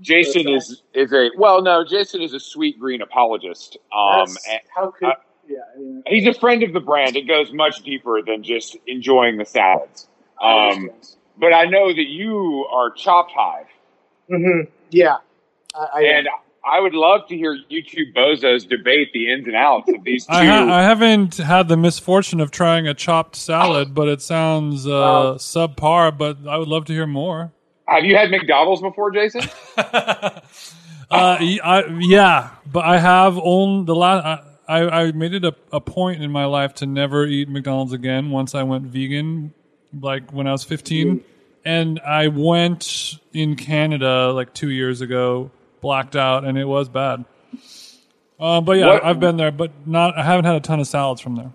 S3: Jason is is a well, no, Jason is a Sweetgreen apologist. Um,
S4: how could? Uh, yeah, I
S3: mean, he's a friend of the brand. It goes much deeper than just enjoying the salads. Um, but I know that you are Chopt Hive.
S4: Mm-hmm. Yeah,
S3: I, I and I would love to hear you two bozos debate the ins and outs of these two. I,
S2: ha- I haven't had the misfortune of trying a chopped salad, but it sounds uh, subpar. But I would love to hear more.
S3: Have you had McDonald's before, Jason?
S2: uh, I, yeah, but I have only the last. I, I made it a, a point in my life to never eat McDonald's again once I went vegan, like when I was 15. And I went in Canada like two years ago, blacked out, and it was bad. Uh, but yeah, what? I've been there, but not. I haven't had a ton of salads from there.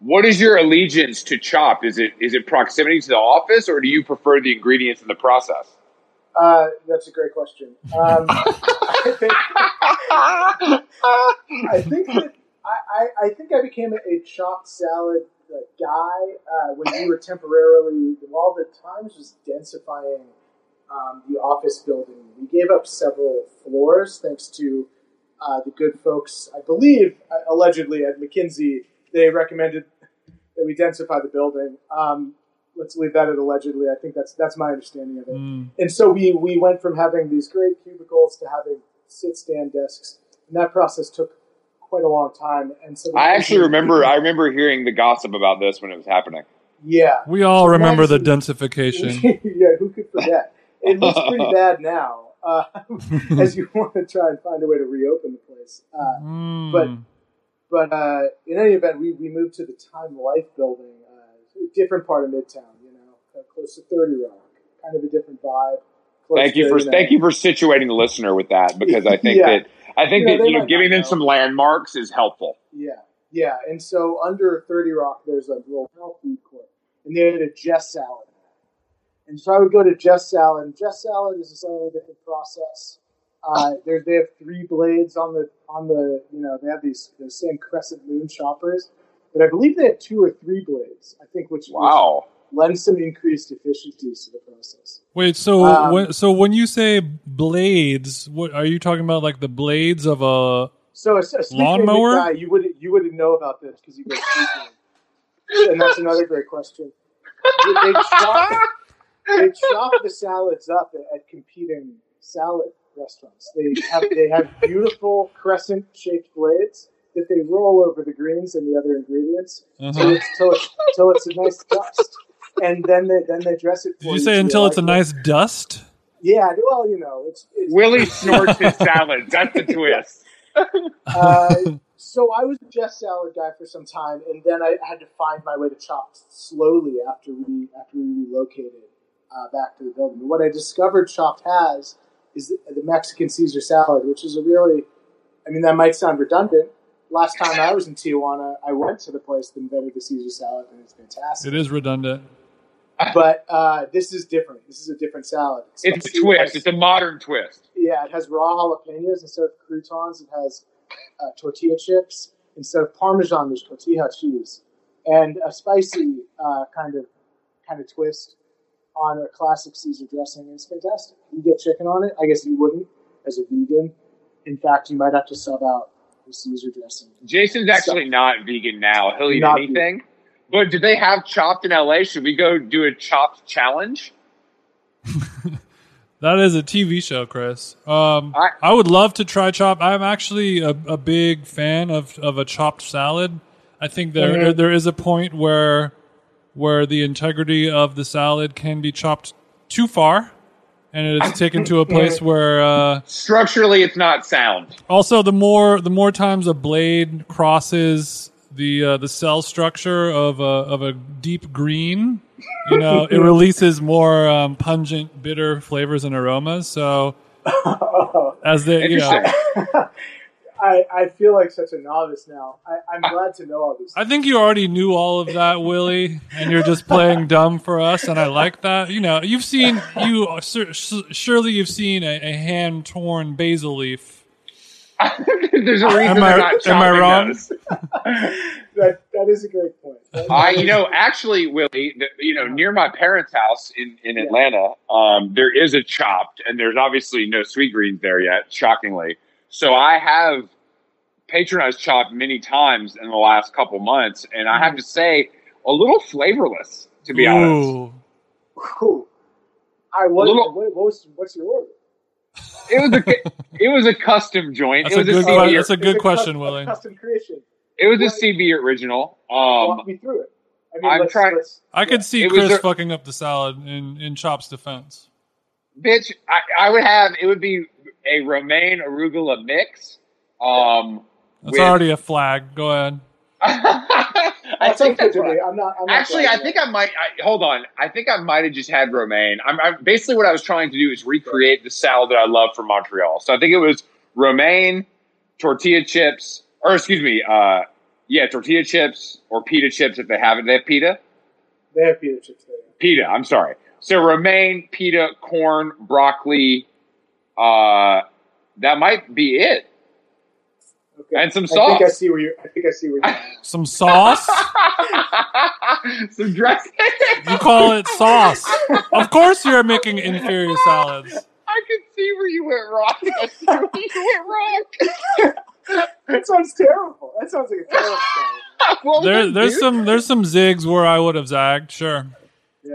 S3: What is your allegiance to Chop? Is it is it proximity to the office, or do you prefer the ingredients in the process?
S4: Uh, that's a great question. Um, I think, I think that I, I, think I became a chopped salad uh, guy uh, when we were temporarily while the Times was densifying um, the office building. We gave up several floors thanks to uh, the good folks, I believe, uh, allegedly at McKinsey they recommended that we densify the building. Um, let's leave that at allegedly. I think that's that's my understanding of it. Mm. And so we we went from having these great cubicles to having sit stand desks, and that process took quite a long time. And so
S3: I actually remember I remember hearing the gossip about this when it was happening.
S4: Yeah,
S2: we all so remember the densification.
S4: yeah, who could forget? It looks pretty bad now. Uh, as you want to try and find a way to reopen the place, uh, mm. but but uh, in any event, we, we moved to the Time Life building, uh, different part of Midtown, you know, close to 30 Rock, kind of a different vibe.
S3: Thank you for thank you for situating the listener with that because I think yeah. that I think you know, that you know giving them know. some landmarks is helpful.
S4: Yeah, yeah, and so under 30 Rock, there's a little health food court, and they had a Just Salad. And so I would go to Just Salad. And Just Salad is a slightly different process. Uh, they have three blades on the on the you know they have these the same crescent moon choppers, but I believe they have two or three blades. I think which
S3: wow
S4: which lends some increased efficiencies to the process.
S2: Wait, so um, when, so when you say blades, what are you talking about? Like the blades of a
S4: so a, a lawnmower? Guy, you would you wouldn't know about this because you go sleeping, and that's another great question. They, they, chop, they chop the salads up at, at competing salad restaurants. They have they have beautiful crescent shaped blades. that they roll over the greens and the other ingredients until
S2: Uh-huh.
S4: it's till it's till it's a nice dust, and then they then they dress it. For
S2: Did you say until
S4: you
S2: it's a
S4: like
S2: nice dust?
S4: Yeah, well, you know, it's, it's
S3: Willie snorts his salads. That's the twist.
S4: Uh, so I was a Just Salad guy for some time, and then I had to find my way to Chopt slowly after we after we relocated uh, back to the building. And what I discovered Chopt has is the, the Mexican Caesar salad, which is a really, I mean, that might sound redundant. Last time I was in Tijuana, I went to the place that invented the Caesar salad, and it's fantastic.
S2: It is redundant.
S4: But uh, this is different. This is a different salad.
S3: It's a
S4: it
S3: twist.
S4: has-
S3: It's a modern twist.
S4: yeah, it has raw jalapenos instead of croutons. It has uh, tortilla chips instead of parmesan. There's tortilla cheese and a spicy uh, kind of kind of twist on a classic Caesar dressing. It's fantastic. You get chicken on it. I guess you wouldn't as a vegan. In fact, you might have to sub out the Caesar dressing.
S3: Jason's actually not vegan now. He'll eat
S4: Not
S3: anything. But do they have chopped in LA? Should we go do a chopped challenge?
S2: That is a TV show, Chris. Um,
S3: I-
S2: I, would love to try chop. I'm actually a, a big fan of, of a chopped salad. I think there
S4: Mhm.
S2: there is a point where where the integrity of the salad can be chopped too far, and it is taken to a place where uh,
S3: Structurally, it's not sound.
S2: also the more the more times a blade crosses the uh, the cell structure of a of a deep green, you know, it releases more um, pungent, bitter flavors and aromas. So as they, you know.
S4: I, I feel like such a novice now. I, I'm glad to know all these.
S2: I think you already knew all of that, Willie, and you're just playing dumb for us, and I like that. You know, you've seen you surely you've seen a, a hand torn basil leaf.
S3: There's a reason
S2: Am I-
S3: not
S2: am I wrong?
S4: that that is a great point.
S3: I, you know, actually, Willie, you know, near my parents' house in, in
S4: Yeah.
S3: Atlanta, um, there is a chopped, and there's obviously no Sweetgreens there yet, shockingly. So I have patronized Chop many times in the last couple months, and I have to say, a little flavorless, to be honest.
S2: Ooh.
S4: Cool. I was.
S3: Little-
S4: what, what was what's your order?
S3: It was a it was a custom joint.
S2: That's
S3: it
S2: a
S3: was
S2: good
S3: CB,
S2: that's a good question,
S4: custom,
S2: Willie.
S4: Custom creation.
S3: It was a CB original.
S4: Walk
S3: Um,
S4: me through it. I mean,
S3: I'm
S4: let's,
S3: trying-
S4: Let's,
S2: I could see
S3: It
S2: Chris
S3: a-
S2: fucking up the salad in in Chop's defense.
S3: bitch, I, I would have it would be a romaine arugula mix. Um,
S2: That's
S3: with-
S2: already a flag. Go ahead.
S3: I think that's
S4: to
S3: what. I-
S4: I'm not. I'm not
S3: Actually, I think I might. I, hold on. I think I might have just had romaine. I'm, I'm basically what I was trying to do is recreate the salad that I love from Montreal. So I think it was romaine, tortilla chips, or excuse me, uh, yeah, tortilla chips or pita chips if they have it. They have pita.
S4: they have pita chips there.
S3: Pita. I'm sorry. So romaine, pita, corn, broccoli. Uh, that might be it.
S4: Okay.
S3: And some sauce.
S4: I think I see where you. I think I see where you.
S2: Some sauce.
S3: Some dressing.
S2: you call it sauce. Of course, you're making inferior salads.
S3: I can see where you went wrong. I see where you went wrong.
S4: that sounds terrible. That sounds like a terrible salad.
S3: Well
S2: There, there's
S3: dude.
S2: some there's some zigs where I would have zagged. Sure.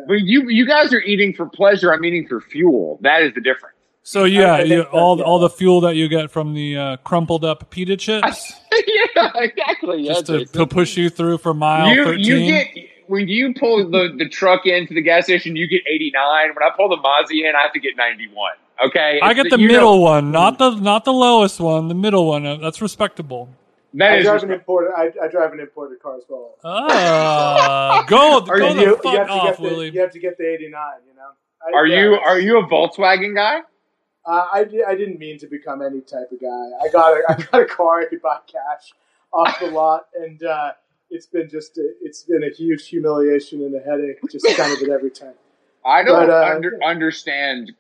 S3: But you you guys are eating for pleasure. I'm eating for fuel. That is the difference.
S2: So yeah, you,
S4: that-
S2: all
S4: yeah.
S2: all the fuel that you get from the uh, crumpled up pita chips,
S3: yeah, exactly. Yeah,
S2: just to, to push you through for mile
S3: you
S2: thirteen.
S3: you get when you pull the, the truck into the gas station, you get 89. When I pull the Mozzie in, I have to get 91. Okay,
S2: I get the
S3: you know-
S2: middle one, not the not the lowest one. The middle one. Uh, that's respectable.
S3: that
S4: I
S3: is
S4: drive an imported. I, I drive an imported car as well.
S2: Ah, go go
S3: you-
S2: the
S4: you,
S2: fuck
S4: you have to
S2: off,
S4: get the,
S2: Willie.
S4: You have to get the 89. You know. I,
S3: Are
S4: yeah,
S3: you are you a Volkswagen guy?
S4: Uh, I, I didn't mean to become any type of guy. I got a, I got a car I could buy cash off the lot, and uh, it's been just a, it's been a huge humiliation and a headache, just kind of at every time.
S3: I don't
S4: But, uh,
S3: under, understand.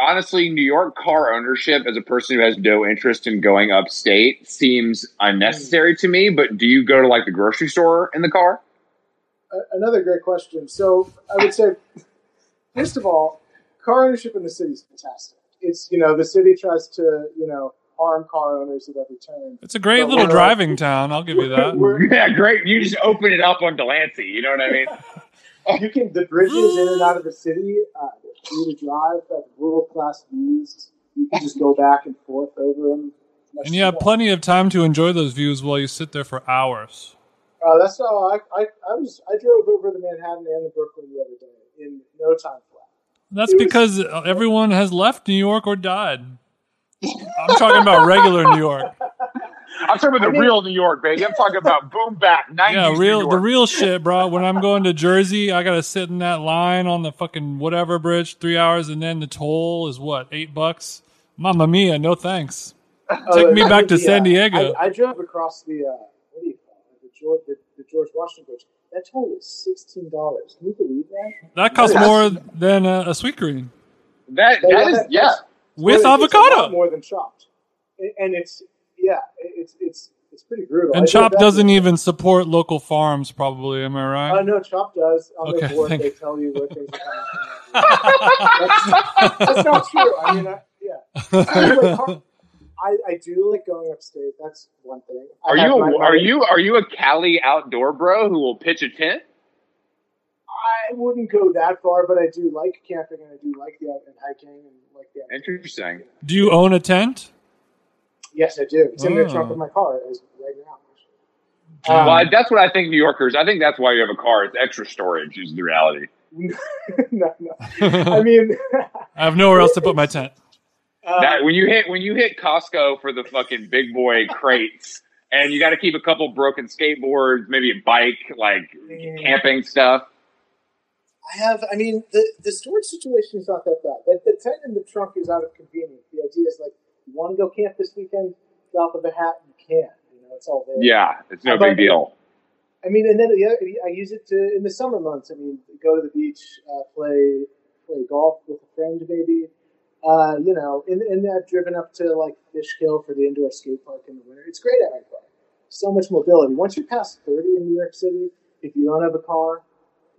S3: Honestly, New York car ownership, as a person who has no interest in going upstate, seems unnecessary to me. But do you go to like the grocery store in the car?
S4: Another great question. So I would say, first of all, car ownership in the city is fantastic. It's you know the city tries to you know harm car owners at every turn.
S2: It's a great
S4: But
S2: little
S4: we're-
S2: driving town. I'll give you that.
S3: Yeah, great. You just open it up on Delancey. You know what I mean?
S4: you can the bridges in and out of the city uh, you to drive have world class views. You can just go back and forth over them. much
S2: And you have plenty of time to enjoy those views while you sit there for hours.
S4: Uh, that's how I, I I was. I drove over the Manhattan and the Brooklyn the other day in no time flat.
S2: That's
S4: was-
S2: because everyone has left New York or died. I'm talking about regular New York.
S3: I'm talking about the
S4: I mean-
S3: real New York, baby. I'm talking about boom back 90s
S2: Yeah, real
S3: New
S2: the real shit, bro. When I'm going to Jersey, I gotta sit in that line on the fucking whatever bridge, three hours, and then the toll is what eight bucks. Mamma mia, no thanks. Take me back to San Diego.
S4: I, I drove across the uh, what do you call it? The George the, the George Washington Bridge. That toll is sixteen dollars. Can you believe that?
S2: That costs
S3: That's-
S2: more than a, a Sweetgreen
S3: That,
S4: Yeah,
S3: that is,
S4: that-
S3: yeah.
S4: that's-
S2: with
S4: It's a lot
S2: avocado.
S4: more than chopped, and and it's yeah, it's it's it's pretty brutal.
S2: And
S4: drove
S2: Chop doesn't
S4: way.
S2: even support local farms, probably. Am I
S4: Uh,
S2: right?
S4: no, Chop does. On
S2: Okay,
S4: the board,
S2: thank
S4: they tell you what things are coming from. that's, that's not true. I mean, I, yeah. Anyway, Har- I, I do like going upstate. That's one thing. I
S3: Are you a, are you are you a Cali outdoor bro who will pitch a tent?
S4: I wouldn't go that far, but I do like camping and I do like the and hiking and like the.
S3: Interesting.
S2: Do you own a tent?
S4: Yes, I do. It's in the
S2: Oh.
S4: trunk of my car as right now. Um,
S3: well, that's what I think New Yorkers. I think that's why you have a car. It's extra storage. Is the reality.
S4: no, no. I mean,
S2: I have nowhere else to put my tent.
S4: Uh,
S3: that when you hit when you hit Costco for the fucking big boy crates, and you got to keep a couple broken skateboards, maybe a bike, like
S4: Mm.
S3: camping stuff.
S4: I have. I mean, the the storage situation is not that bad. The, the tent in the trunk is out of convenience. The idea is like, you want to go camp this weekend? Drop of a hat, you can. You know, it's all there.
S3: Yeah, it's no
S4: But-
S3: big deal.
S4: I mean, and then yeah, I use it to in the summer months. I mean, go to the beach, uh, play play golf with a friend, maybe. Uh, you know, and, and I've driven up to like Fishkill for the indoor skate park in the winter. It's great having a car. So much mobility. Once you're past thirty in New York City, if you don't have a car,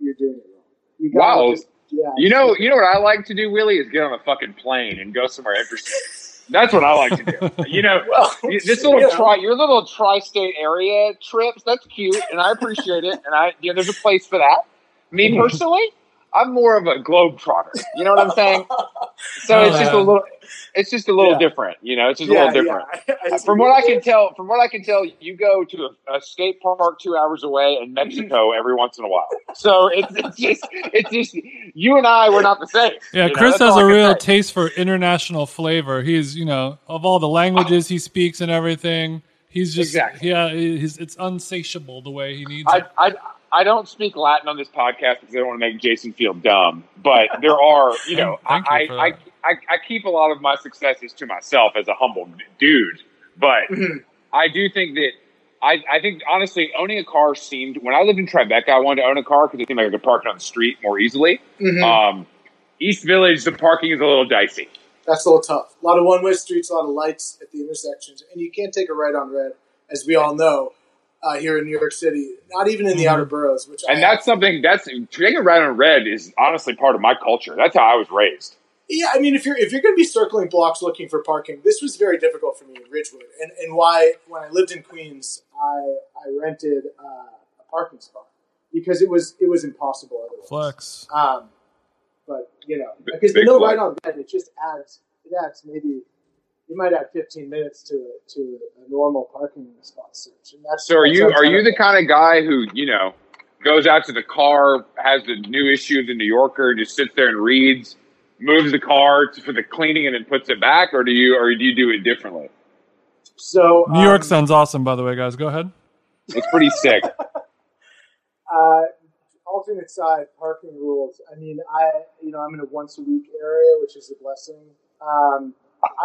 S4: you're doing it wrong. You gotta
S3: Wow.
S4: just yeah.
S3: You know, you know what I like to do, Willie, is get on a fucking plane and go somewhere interesting. That's what I like to do. You know,
S4: well,
S3: this little
S4: you know,
S3: tri, your little tri-state area trips, that's cute, and I appreciate it. And I, you know, there's a place for that. Me personally, I'm more of a globe trotter. You know what I'm saying? So
S2: Oh,
S3: it's just a
S2: um,
S3: little, it's just a little
S4: Yeah.
S3: different. You know, it's just a little different.
S4: yeah.
S3: From what I can tell, from what I can tell, you go to a, a skate park two hours away in Mexico every once in a while. So it's, it's just, it's just, you and I, we're not the same.
S2: Yeah,
S3: You know,
S2: Chris
S3: that's
S2: has a real
S3: say.
S2: taste for international flavor. He's, you know, of all the languages he speaks and everything, he's just,
S3: Exactly.
S2: yeah, he's, it's unsatiable the way he needs
S3: I,
S2: it.
S3: I, I don't speak Latin on this podcast because I don't want to make Jason feel dumb. But there are, you know, I,
S2: you for
S3: I. I, I keep a lot of my successes to myself as a humble dude. But
S4: Mhm.
S3: I do think that I, I think honestly owning a car seemed when I lived in Tribeca, I wanted to own a car because it seemed like I could park it on the street more easily.
S4: Mhm.
S3: Um, East Village, the parking is a little dicey.
S4: That's a little tough. A lot of one-way streets, a lot of lights at the intersections, and you can't take a right on red, as we all know, uh, here in New York City. Not even in the
S2: Mhm.
S4: outer boroughs, which I
S3: And that's something that's taking a ride on red is honestly part of my culture. That's how I was raised.
S4: Yeah, I mean, if you're if you're going to be circling blocks looking for parking, this was very difficult for me in Ridgewood, and and why when I lived in Queens, I I rented uh, a parking spot because it was it was impossible otherwise.
S2: Flex.
S4: Um, but you know, because the no
S3: flex.
S4: right on red, it just adds it adds maybe you might have 15 minutes to to a normal parking spot search, and that's
S3: So are
S4: that's
S3: you are you the kind of guy who you know goes out to the car, has the new issue of the New Yorker, just sits there and reads, moves the car to, for the cleaning, and then puts it back, or do you or do you do it differently?
S4: So
S2: New York
S4: um,
S2: sounds awesome, by the way, guys. Go ahead.
S3: It's pretty sick.
S4: Uh, alternate side parking rules. I mean, I you know I'm in a once a week area, which is a blessing. Um,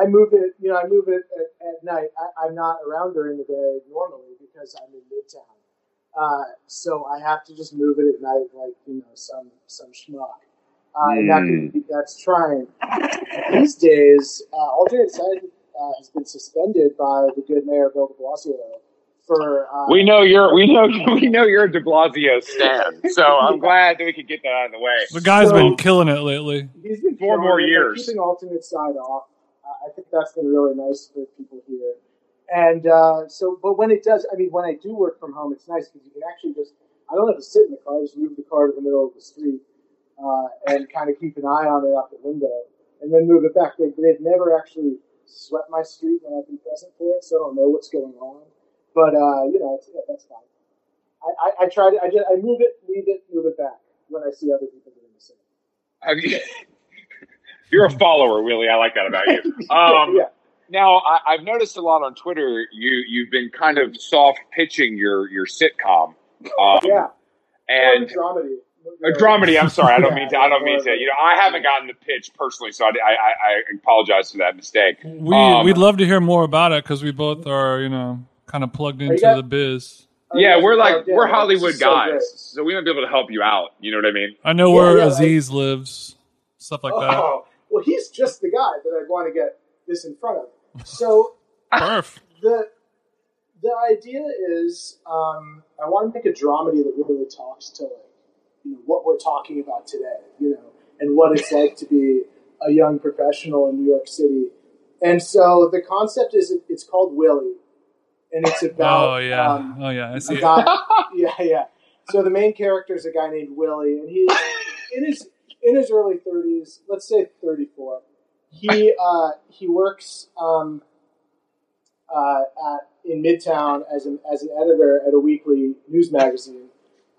S4: I move it, you know, I move it at, at night. I, I'm not around during the day normally because I'm in Midtown. Uh, so I have to just move it at night, like you know, some some schmuck. Uh, and that can that's trying. These days, uh, alternate side uh, has been suspended by the good mayor Bill De Blasio for. Uh,
S3: We know you're we know we know you're a De Blasio stan, so I'm glad that we could get that out of the way.
S2: The guy's
S4: So-
S2: been killing it lately.
S4: He's been
S3: Four more years.
S4: keeping alternate side off. I think that's been really nice for people here. And uh, so, but when it does, I mean, when I do work from home, it's nice because you can actually just, I don't have to sit in the car, I just move the car to the middle of the street uh, and kind of keep an eye on it out the window and then move it back. They, they've never actually swept my street when I've been present for it, so I don't know what's going on. But uh, you know, yeah, that's fine. I, I, I try to I just I move it, leave it, move it back when I see other people doing the same.
S3: Have you, you're a follower, Willie. I like that about you. Um,
S4: yeah.
S3: Now, I, I've noticed a lot on Twitter. You you've been kind of soft pitching your your sitcom. Um,
S4: yeah.
S3: And
S4: dramedy.
S3: a dramedy. I'm sorry. I don't
S4: Yeah,
S3: mean to. I don't mean to. You know, I haven't gotten the pitch personally, so I, I, I I apologize for that mistake.
S2: We
S3: Um,
S2: we'd love to hear more about it because we both are you know kind of plugged into
S4: got-
S2: the biz.
S4: Oh,
S3: yeah, we're
S4: oh,
S3: like we're Hollywood
S4: so
S3: guys,
S4: great.
S3: so we might be able to help you out. You know what I mean?
S2: I know
S4: Yeah,
S2: where
S4: yeah,
S2: Aziz lives, stuff like that.
S4: Oh, well, he's just the guy that I'd want to get this in front of. So the the idea is, um, I want to make a dramedy that really talks to like, you know, what we're talking about today, you know, and what it's like to be a young professional in New York City. And so the concept is, it's called Willie, and it's about
S2: Oh yeah.
S4: um,
S2: oh yeah. I see
S4: guy, yeah, yeah. So the main character is a guy named Willie, and he's in his in his early thirties. Let's say thirty four. He uh, he works um, uh, at in Midtown as an as an editor at a weekly news magazine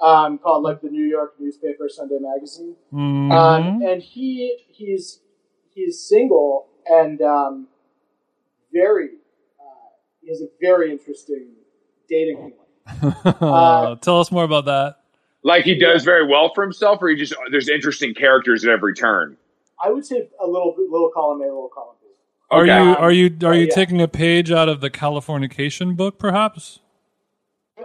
S4: um, called like the New York newspaper Sunday Magazine.
S2: Mhm.
S4: Um, and he he's he's single and um, very uh, he has a very interesting dating life. uh,
S2: Tell us more about that.
S3: Like he does very well for himself, or he just there's interesting characters at every turn.
S4: I would say a little little column A, little column B.
S2: Are you are you are uh, you
S4: yeah.
S2: taking a page out of the Californication book, perhaps?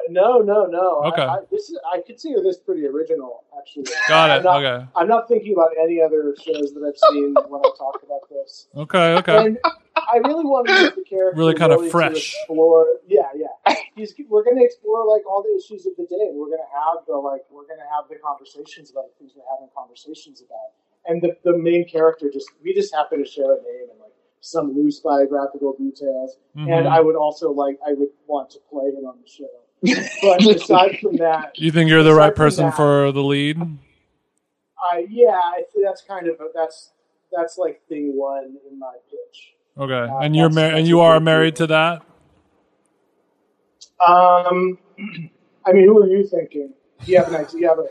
S4: No, no, no.
S2: Okay.
S4: I, I, this is I consider this pretty original, actually.
S2: Got
S4: I'm
S2: it.
S4: not,
S2: Okay.
S4: I'm not thinking about any other shows that I've seen when I talk about this.
S2: Okay. Okay.
S4: And I really want to use the character
S2: Really kinda fresh.
S4: explore, yeah, yeah. He's, we're going to explore like all the issues of the day, we're going to have the like we're going to have the conversations about the things we're having conversations about. And the, the main character just we just happen to share a name and like some loose biographical details.
S2: Mhm.
S4: And I would also like I would want to play him on the show. But aside from that,
S2: you think you're the right person
S4: that-
S2: for the lead?
S4: I yeah, I think that's kind of that's that's like thing one in my pitch.
S2: Okay.
S4: Uh,
S2: And you're mar- and you are married
S4: deal.
S2: to that?
S4: Um, I mean, who are you thinking? Do you have an idea? You have a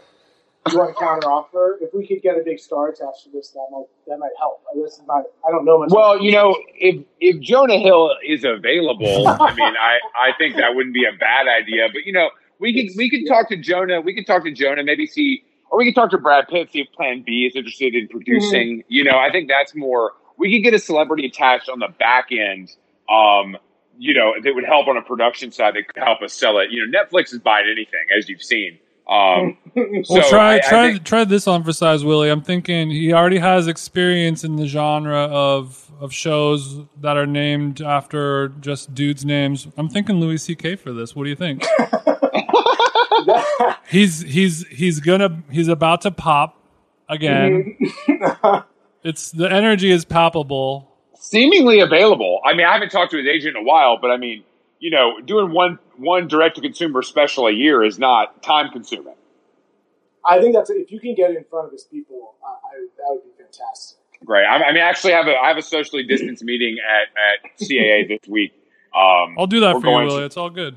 S4: you want a counter offer? If we could get a big star attached to this, that might that might help. This is not. I don't know much.
S3: Well, you know, if if Jonah Hill is available, I mean, I I think that wouldn't be a bad idea. But you know, we can we can talk to Jonah. We can talk to Jonah. Maybe see, or we can talk to Brad Pitt. See if Plan B is interested in producing. You know, I think that's more. We could get a celebrity attached on the back end. Um, you know, that would help on a production side. That could help us sell it. You know, Netflix is buying anything, as you've seen. Um,
S2: Well,
S3: so
S2: try
S3: I- I
S2: try
S3: think-
S2: try this on for size, Willie. I'm thinking he already has experience in the genre of of shows that are named after just dudes' names. I'm thinking Louis C.K. for this. What do you think? he's he's he's gonna he's about to pop again. It's the energy is palpable.
S3: seemingly available. I mean, I haven't talked to his agent in a while, but I mean, you know, doing one one direct to consumer special a year is not time consuming.
S4: I think that's if you can get it in front of his people, uh, I, that would be fantastic.
S3: Great. I, I mean, I actually have a I have a socially distanced meeting at at CAA this week. Um,
S2: I'll do that
S3: we're
S2: for you, Willie.
S3: to-
S2: It's all good.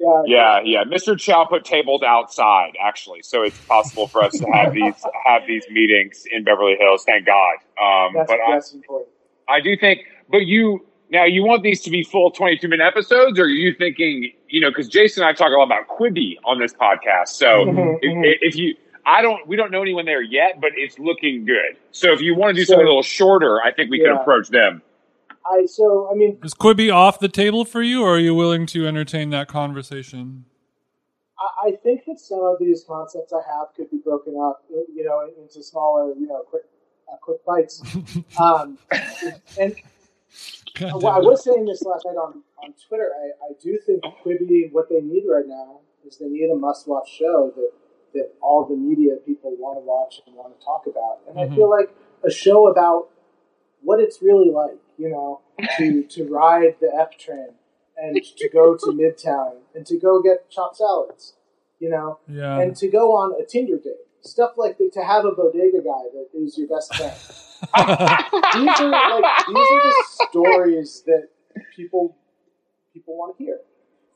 S4: Yeah,
S3: yeah, yeah. Mr. Chow put tables outside actually, so it's possible for us to have these have these meetings in Beverly Hills. Thank God. Um,
S4: That's,
S3: but I,
S4: that's important.
S3: I do think, but you now you want these to be full twenty two minute episodes, or are you thinking, you know, because Jason and I talk a lot about Quibi on this podcast. So
S4: Mhm,
S3: if,
S4: mhm.
S3: if you, I don't, we don't know anyone there yet, but it's looking good. So if you want to do
S4: So-
S3: something a little shorter, I think we can
S4: Yeah.
S3: approach them.
S4: I so I mean,
S2: Is Quibi off the table for you, or are you willing to entertain that conversation?
S4: I, I think that some of these concepts I have could be broken up, you know, into smaller, you know, quick, uh, quick bites. um, and
S2: God
S4: well, I was saying this last night on, on Twitter. I, I do think Quibi, what they need right now is they need a must-watch show that that all the media people want to watch and want to talk about. And
S2: Mhm.
S4: I feel like a show about what it's really like, you know, to to ride the F train and to go to Midtown and to go get chopped salads, you know,
S2: Yeah.
S4: and to go on a Tinder date. stuff like the, to have a bodega guy that is your best friend. these are like these are the stories that people people want to hear,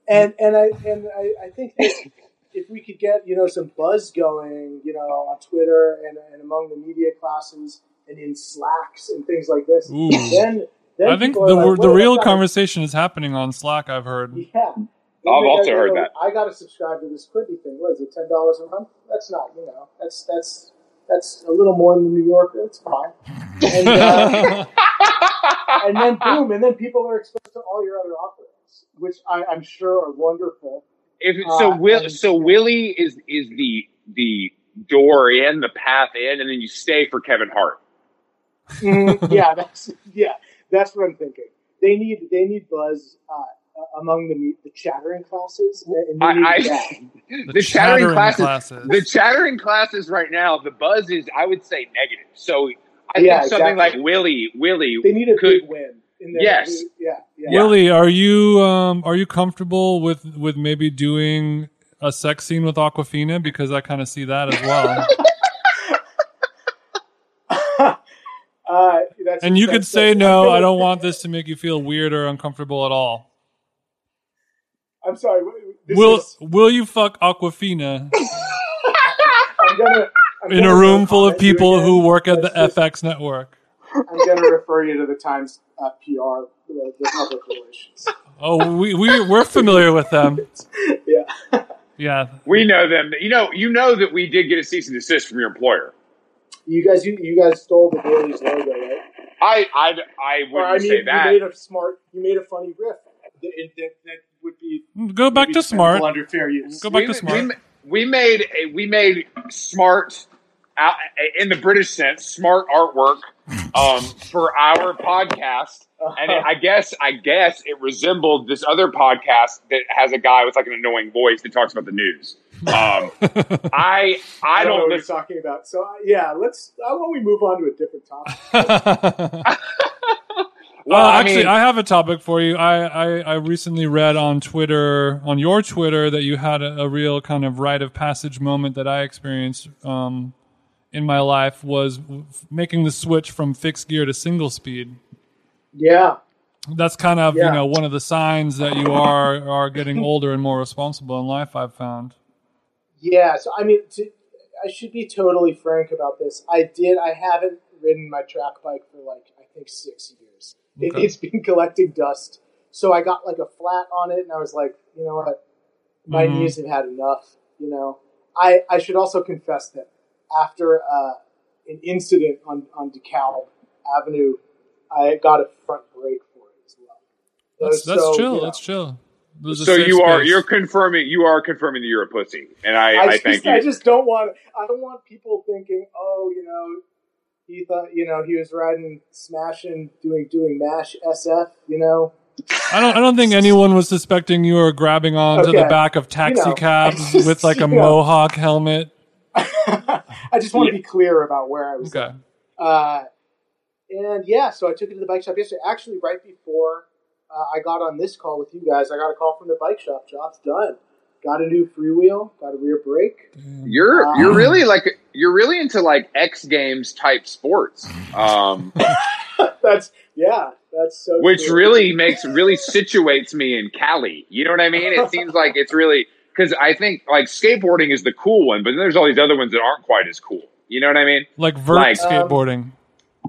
S4: and and I and I, I think that if we could get you know some buzz going, you know, on Twitter and, and among the media classes and in Slacks and things like this,
S2: Ooh.
S4: then then
S2: I think the
S4: like,
S2: the real conversation is happening on Slack. I've heard.
S4: Yeah.
S3: I've
S4: Then
S3: also
S4: gotta
S3: heard
S4: go,
S3: that.
S4: I got to subscribe to this Quibi thing. What is it? Ten dollars a month? That's not. You know. That's that's that's a little more than the New Yorker. It's fine. And, uh, and then boom, and then people are exposed to all your other offerings, which I, I'm sure are wonderful.
S3: If so,
S4: Uh,
S3: Will
S4: and-
S3: so Willie is is the the door in, the path in, and then you stay for Kevin Hart.
S4: Mhm. yeah, that's yeah, that's what I'm thinking. They need they need buzz uh, among the the chattering classes, and
S3: I- I-
S4: that.
S3: The, chattering, classes,
S2: classes.
S3: the chattering classes right now, the buzz is I would say negative. So I
S4: Yeah,
S3: think something
S4: exactly.
S3: like Willie Willie
S4: They need a
S3: could
S4: big win. In their,
S3: Yes.
S4: Yeah. Yeah.
S2: Willie, are you um are you comfortable with with maybe doing a sex scene with Awkwafina because I kind of see that as well.
S4: uh, that's,
S2: and you could say no, I don't want this to make you feel weird or uncomfortable at all.
S4: I'm sorry.
S2: Will
S4: is,
S2: will you fuck Awkwafina
S4: I'm gonna, I'm
S2: in a room full of people who work at the
S4: just-
S2: FX network?
S4: I'm going to refer you to the Times uh, PR, the, the public relations.
S2: Oh, we we we're familiar with them.
S4: Yeah.
S2: Yeah.
S3: we know them. You know you know that we did get a cease and desist from your employer.
S4: You guys, you, you guys stole the Dailies logo, right?
S3: I I I wouldn't
S4: or I mean,
S3: say
S4: you made a smart, you made a funny riff that, that, that would be
S2: Go back
S4: maybe
S2: to smart.
S4: under fair use.
S2: Go back
S3: we,
S2: to smart.
S3: We, we made a, we made smart out in the British sense smart artwork um, for our podcast, and it, I guess I guess it resembled this other podcast that has a guy with like an annoying voice that talks about the news. Um, I I
S4: I don't know
S3: don't
S4: what
S3: listen.
S4: you're talking about. So yeah, let's. Why don't we move on to a different topic?
S3: Well,
S2: uh,
S3: I
S2: actually,
S3: mean,
S2: I have a topic for you. I, I, I recently read on Twitter, on your Twitter, that you had a, a real kind of rite of passage moment that I experienced um, in my life was w- making the switch from fixed gear to single speed.
S4: Yeah,
S2: That's kind of
S4: Yeah.
S2: you know one of the signs that you are are getting older and more responsible in life. I've found.
S4: yeah. So I mean, to, I should be totally frank about this. I did. I haven't ridden my track bike for like I think six years. It,
S2: Okay.
S4: it's been collecting dust. So I got like a flat on it, and I was like, you know what, my
S2: Mhm.
S4: knees have had enough. You know, I I should also confess that after uh, an incident on on DeKalb Avenue, I got a front brake for it as well.
S2: That's that's
S4: So,
S2: chill.
S4: you know,
S2: That's chill. There's
S3: so
S2: safe
S3: you are
S2: space.
S3: you're confirming you are confirming that you're a pussy, and I,
S4: I,
S3: I,
S4: just,
S3: thank
S4: I just don't want. I don't want people thinking, oh, you know, he thought, you know, he was riding, smashing, doing doing mash SF. You know,
S2: I don't. I don't think anyone was suspecting you were grabbing onto the back of taxi
S4: know,
S2: cabs
S4: just,
S2: with like a
S4: you know.
S2: mohawk helmet.
S4: I just want to be clear about where I was.
S2: Okay.
S4: Uh, and yeah, so I took it to the bike shop yesterday. Actually, right before uh, I got on this call with you guys, I got a call from the bike shop. Job's done. Got a new freewheel. Got a rear brake.
S3: You're
S4: Um,
S3: you're really like you're really into like X Games type sports, um,
S4: that's yeah. That's so.
S3: which
S4: true.
S3: really makes really situates me in Cali. You know what I mean? It seems like it's really because I think like skateboarding is the cool one, but then there's all these other ones that aren't quite as cool. You know what I mean?
S2: Like vert
S3: Like-
S4: Um,
S2: skateboarding.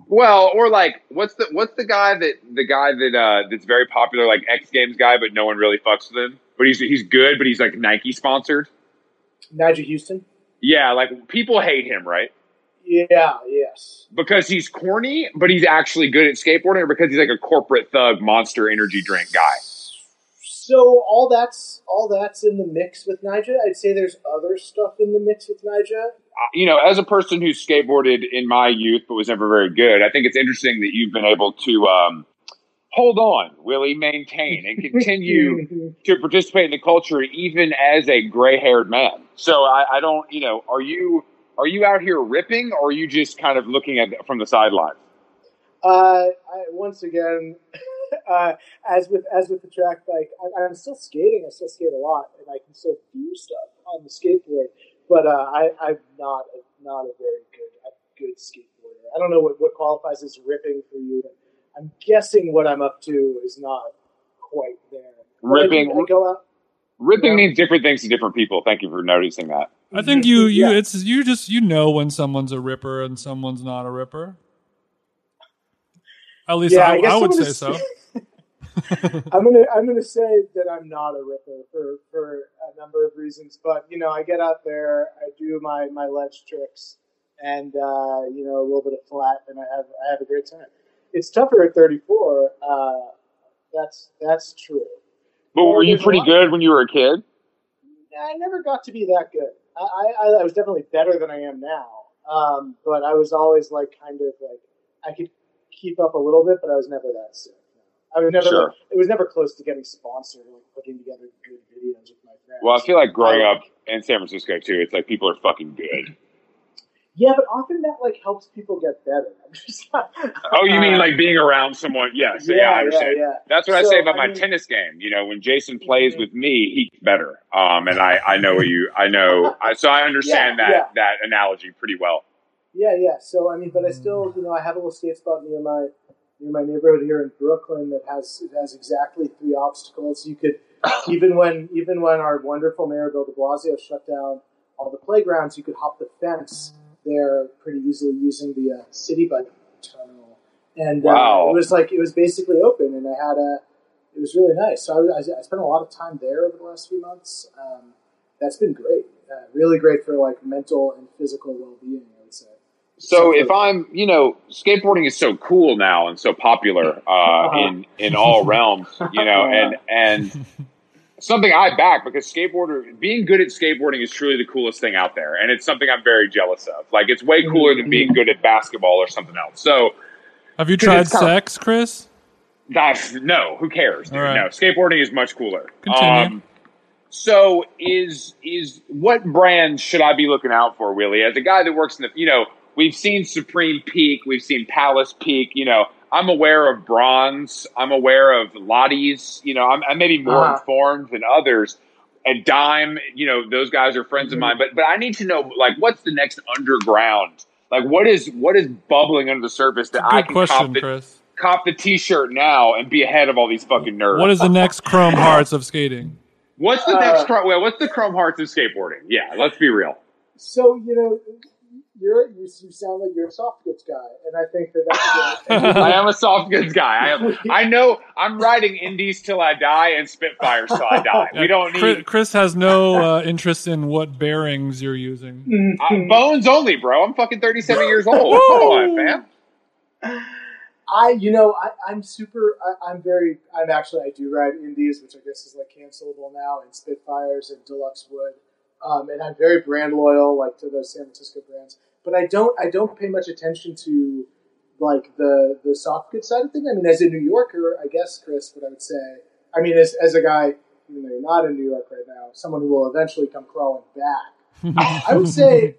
S3: Well, or like what's the what's the guy that the guy that uh that's very popular like X Games guy, but no one really fucks with him. But he's he's good, but he's like Nike sponsored.
S4: Nyjah Huston.
S3: Yeah, like people hate him, right?
S4: Yeah. Yes.
S3: Because he's corny, but he's actually good at skateboarding, or because he's like a corporate thug monster energy drink guy.
S4: So all that's all that's in the mix with Nyjah. I'd say there's other stuff in the mix with Nyjah.
S3: Uh, You know, as a person who skateboarded in my youth but was never very good, I think it's interesting that you've been able to um, hold on, Willie, maintain, and continue to participate in the culture even as a gray-haired man. So I, I don't, you know, are you are you out here ripping, or are you just kind of looking at from the sidelines?
S4: Uh, I, once again, uh, as with as with the track bike, I, I'm still skating. I still skate a lot, and I can still do stuff on the skateboard. But uh, I, I'm not not a very good a good skateboarder. I don't know what, what qualifies as ripping for you. But I'm guessing what I'm up to is not quite there. But I
S3: Ripping-
S4: do- I go out.
S3: Ripping
S4: Yeah.
S3: means different things to different people. Thank you for noticing that.
S2: I think you you
S4: Yeah.
S2: it's you just you know when someone's a ripper and someone's not a ripper. At least
S4: Yeah,
S2: I,
S4: I
S2: I would say so.
S4: s- I'm gonna I'm gonna say that I'm not a ripper for for a number of reasons, but you know I get out there, I do my my ledge tricks, and uh, you know a little bit of flat, and I have I have a great time. It's tougher at 34. Uh, that's that's true.
S3: But were you pretty good when you were a kid?
S4: I never got to be that good. I, I, I was definitely better than I am now. Um, but I was always like kind of like I could keep up a little bit, but I was never that sick. I was never.
S3: Sure.
S4: Like, it was never close to getting sponsored or like putting together good videos with my friends.
S3: Well, I feel like growing up in San Francisco too, it's like people are fucking good.
S4: Yeah, but often that like helps people get better. Not,
S3: Oh, you mean like being around someone? Yes, yeah,
S4: yeah,
S3: I understand.
S4: yeah, yeah.
S3: That's what I say about
S4: I
S3: my
S4: mean-
S3: tennis game. You know, when Jason plays
S4: Mhm.
S3: with me, he's better. Um, and I, I know you, I know, I, so I understand that that analogy pretty well.
S4: Yeah, yeah. So I mean, but I still, you know, I have a little skate spot near my near my neighborhood here in Brooklyn that has it has exactly three obstacles. You could even when even when our wonderful mayor Bill De Blasio shut down all the playgrounds, you could hop the fence there pretty easily using the uh, Citi Bike terminal. And uh, it was like it was basically open, and I had a. It was really nice. So I, I, I spent a lot of time there over the last few months. Um, that's been great. Uh, really great for like mental and physical well being. I would say.
S3: So if I'm, you know, skateboarding is so cool now and so popular uh, in in all realms, you know, and and something I back because skateboarder being good at skateboarding is truly the coolest thing out there, and it's something I'm very jealous of. Like it's way cooler than being good at basketball or something else. So
S2: Have you tried sex, Chris?
S3: That's no. Who cares? Dude?
S2: Right.
S3: No, skateboarding is much cooler. Um,
S2: Continue.
S3: so is is what brands should I be looking out for, Willie? As a guy that works in the, you know, we've seen Supreme peak, we've seen Palace peak. You know, I'm aware of Bronze, I'm aware of Lottie's. You know, I'm, I'm maybe more
S4: Uh-huh.
S3: informed than others. And Dime, you know, those guys are friends of
S4: Mhm.
S3: mine. But but I need to know, like, what's the next underground? Like, what is what is bubbling under the surface that I can
S2: question,
S3: cop the,
S2: Chris.
S3: cop the T-shirt now and be ahead of all these fucking nerds?
S2: What is the next Chrome Hearts of skating?
S3: What's the
S4: Uh,
S3: next Chrome? Well, what's the Chrome Hearts of skateboarding? Yeah, let's be real.
S4: So you know, you're you, you sound like you're a soft goods guy, and I think that that's good.
S3: I am a soft goods guy. I am. I know. I'm riding indies till I die and Spitfires till I die. We don't
S2: Chris,
S3: need
S2: Chris has no uh, interest in what bearings you're using.
S3: uh, bones only, bro. I'm fucking 37 years old. Come on, fam.
S4: I, you know, I, I'm super. I, I'm very. I'm actually. I do ride indies, which I guess is like cancelable now, and Spitfires and Deluxe Wood, um, and I'm very brand loyal, like to those San Francisco brands. But I don't. I don't pay much attention to like the the soft goods side of things. I mean, as a New Yorker, I guess, Chris, what I would say. I mean, as as a guy, even though you're not in New York right now, someone who will eventually come crawling back. I would say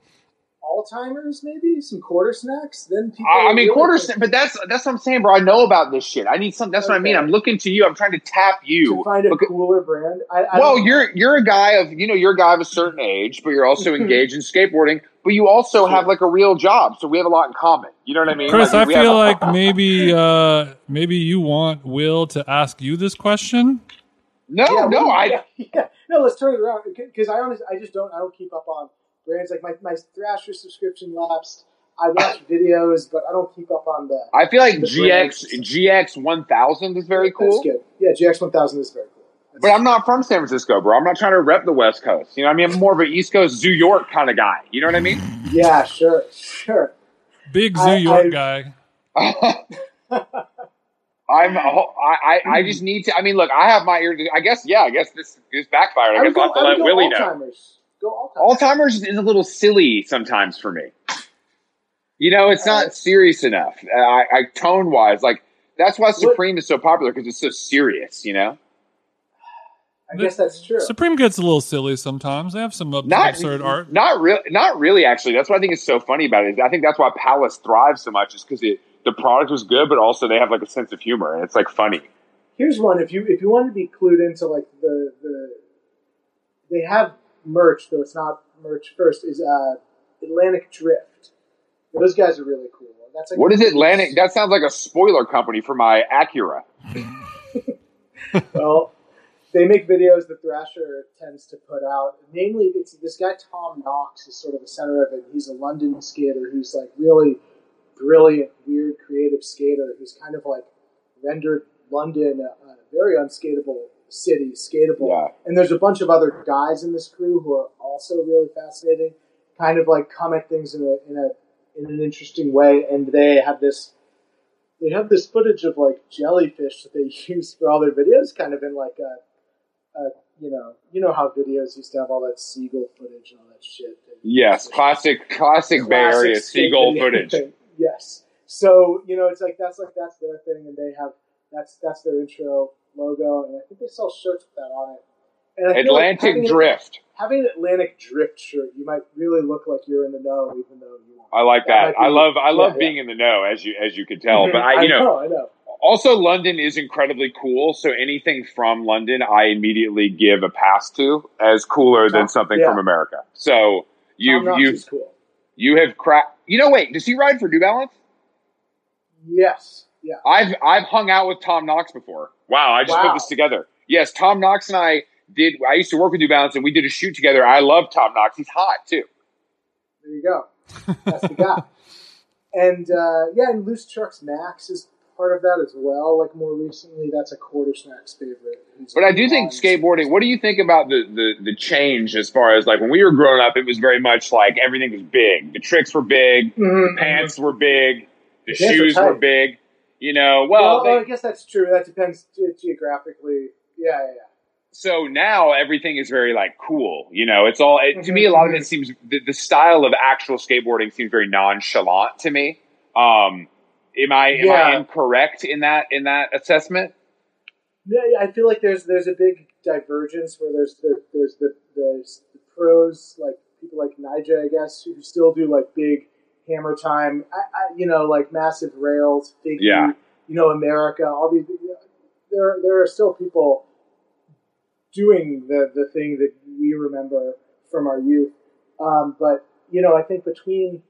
S4: Alltimers, maybe some Quartersnacks. Then people.
S3: I, I mean,
S4: really
S3: quarters,
S4: think-
S3: but that's that's what I'm saying, bro. I know about this shit. I need some. That's what I mean. I'm looking to you. I'm trying to tap you.
S4: to find a
S3: Look-
S4: cooler brand. I, I
S3: well, you're you're a guy of you know you're a guy of a certain age, but you're also engaged in skateboarding. But you also have like a real job, so we have a lot in common. You know what I mean?
S2: Chris,
S3: Like,
S2: I feel like maybe uh, maybe you want Will to ask you this question.
S3: no,
S4: yeah,
S3: no.
S4: well,
S3: I
S4: yeah, yeah. no. Let's turn it around because I honestly, I just don't. I don't keep up on brands like my my Thrasher subscription lapsed. I watch videos, but I don't keep up on the.
S3: I feel like
S4: The
S3: GX. GX one thousand is very
S4: That's
S3: cool.
S4: good. Yeah, GX one thousand is very cool.
S3: But I'm not from San Francisco, bro. I'm not trying to rep the West Coast. You know, what I mean, I'm more of an East Coast Zoo York kind of guy. You know what I mean?
S4: Yeah, sure, sure.
S2: Big Zoo
S4: I-
S2: York
S4: I-
S2: guy.
S3: I'm. I, I. I just need to. I mean, look. I have my ear. I guess. Yeah. I guess this this backfired. I,
S4: I
S3: guess I'll have to let
S4: go
S3: Willie know.
S4: Alltimers. Go Alltimers.
S3: Alltimers is a little silly sometimes for me. You know, it's not serious enough. Uh, I, I tone wise, like that's why Supreme is so popular because it's so serious. You know,
S4: I guess that's true.
S2: Supreme gets a little silly sometimes. They have some ab-
S3: not
S2: absurd art.
S3: Not really. Not really. Actually, that's what I think is so funny about it. I think that's why Palace thrives so much is because it the product was good, but also they have like a sense of humor and it's like funny.
S4: Here's one. If you if you want to be clued into like the the they have merch though it's not merch first is uh Atlantic Drift. Those guys are really cool. That's like
S3: What is Atlantic? That sounds like a spoiler company for my Acura.
S4: well, they make videos that Thrasher tends to put out. Namely, it's this guy Tom Knox is sort of the center of it. He's a London skater who's like really brilliant, weird, creative skater who's kind of like rendered London a, a very unskatable city, skatable.
S3: Yeah.
S4: And there's a bunch of other guys in this crew who are also really fascinating, kind of like come at things in a in a in an interesting way. And they have this they have this footage of like jellyfish that they use for all their videos, kind of in like a, a you know you know how videos used to have all that seagull footage and all that shit.
S3: Yes, classic, classic, Bay Area seagull footage.
S4: Yes. So you know, it's like that's like that's their thing, and they have that's that's their intro logo, and I think they sell shirts with that on it. And I like
S3: Atlantic
S4: having,
S3: Drift.
S4: Having an Atlantic Drift shirt, you might really look like you're in the know, even though you aren't.
S3: I like
S4: That
S3: that. I love, I love
S4: yeah,
S3: being in the know, as you, as you could tell. But
S4: Mhm.
S3: I, you know,
S4: know, I know.
S3: Also London is incredibly cool. So anything from London, I immediately give a pass to as cooler than something
S4: yeah.
S3: from America. So you, you,
S4: cool.
S3: you have cracked. You know, wait, does he ride for New Balance?
S4: Yes. Yeah.
S3: I've I've hung out with Tom Knox before. Wow, I just
S4: Wow.
S3: put this together. Yes, Tom Knox and I did. I used to work with New Balance, and we did a shoot together. I love Tom Knox. He's hot too.
S4: There you go. That's the guy. And uh, yeah, and Loose Trucks Max is part of that as well. Like more recently, that's a Quartersnacks favorite.
S3: But I do think skateboarding. What do you think about the, the the change as far as like when we were growing up? It was very much like everything was big. The tricks were big.
S4: Mhm.
S3: Pants were big. The
S4: The
S3: shoes were big. You know,
S4: Well,
S3: well,
S4: I guess that's true. That depends ge- geographically. Yeah, yeah, yeah.
S3: so now everything is very like cool. You know, it's all it, to me. A lot of it seems the, the style of actual skateboarding seems very nonchalant to me. Um, am I am I incorrect in that in that assessment?
S4: Yeah, yeah, I feel like there's there's a big divergence where there's the there's the there's the pros like people like Nyjah, I guess, who still do like big hammer time. I, I you know like massive rails, big
S3: Yeah.
S4: you know America, all these. There there are still people doing the the thing that we remember from our youth, um, but you know I think between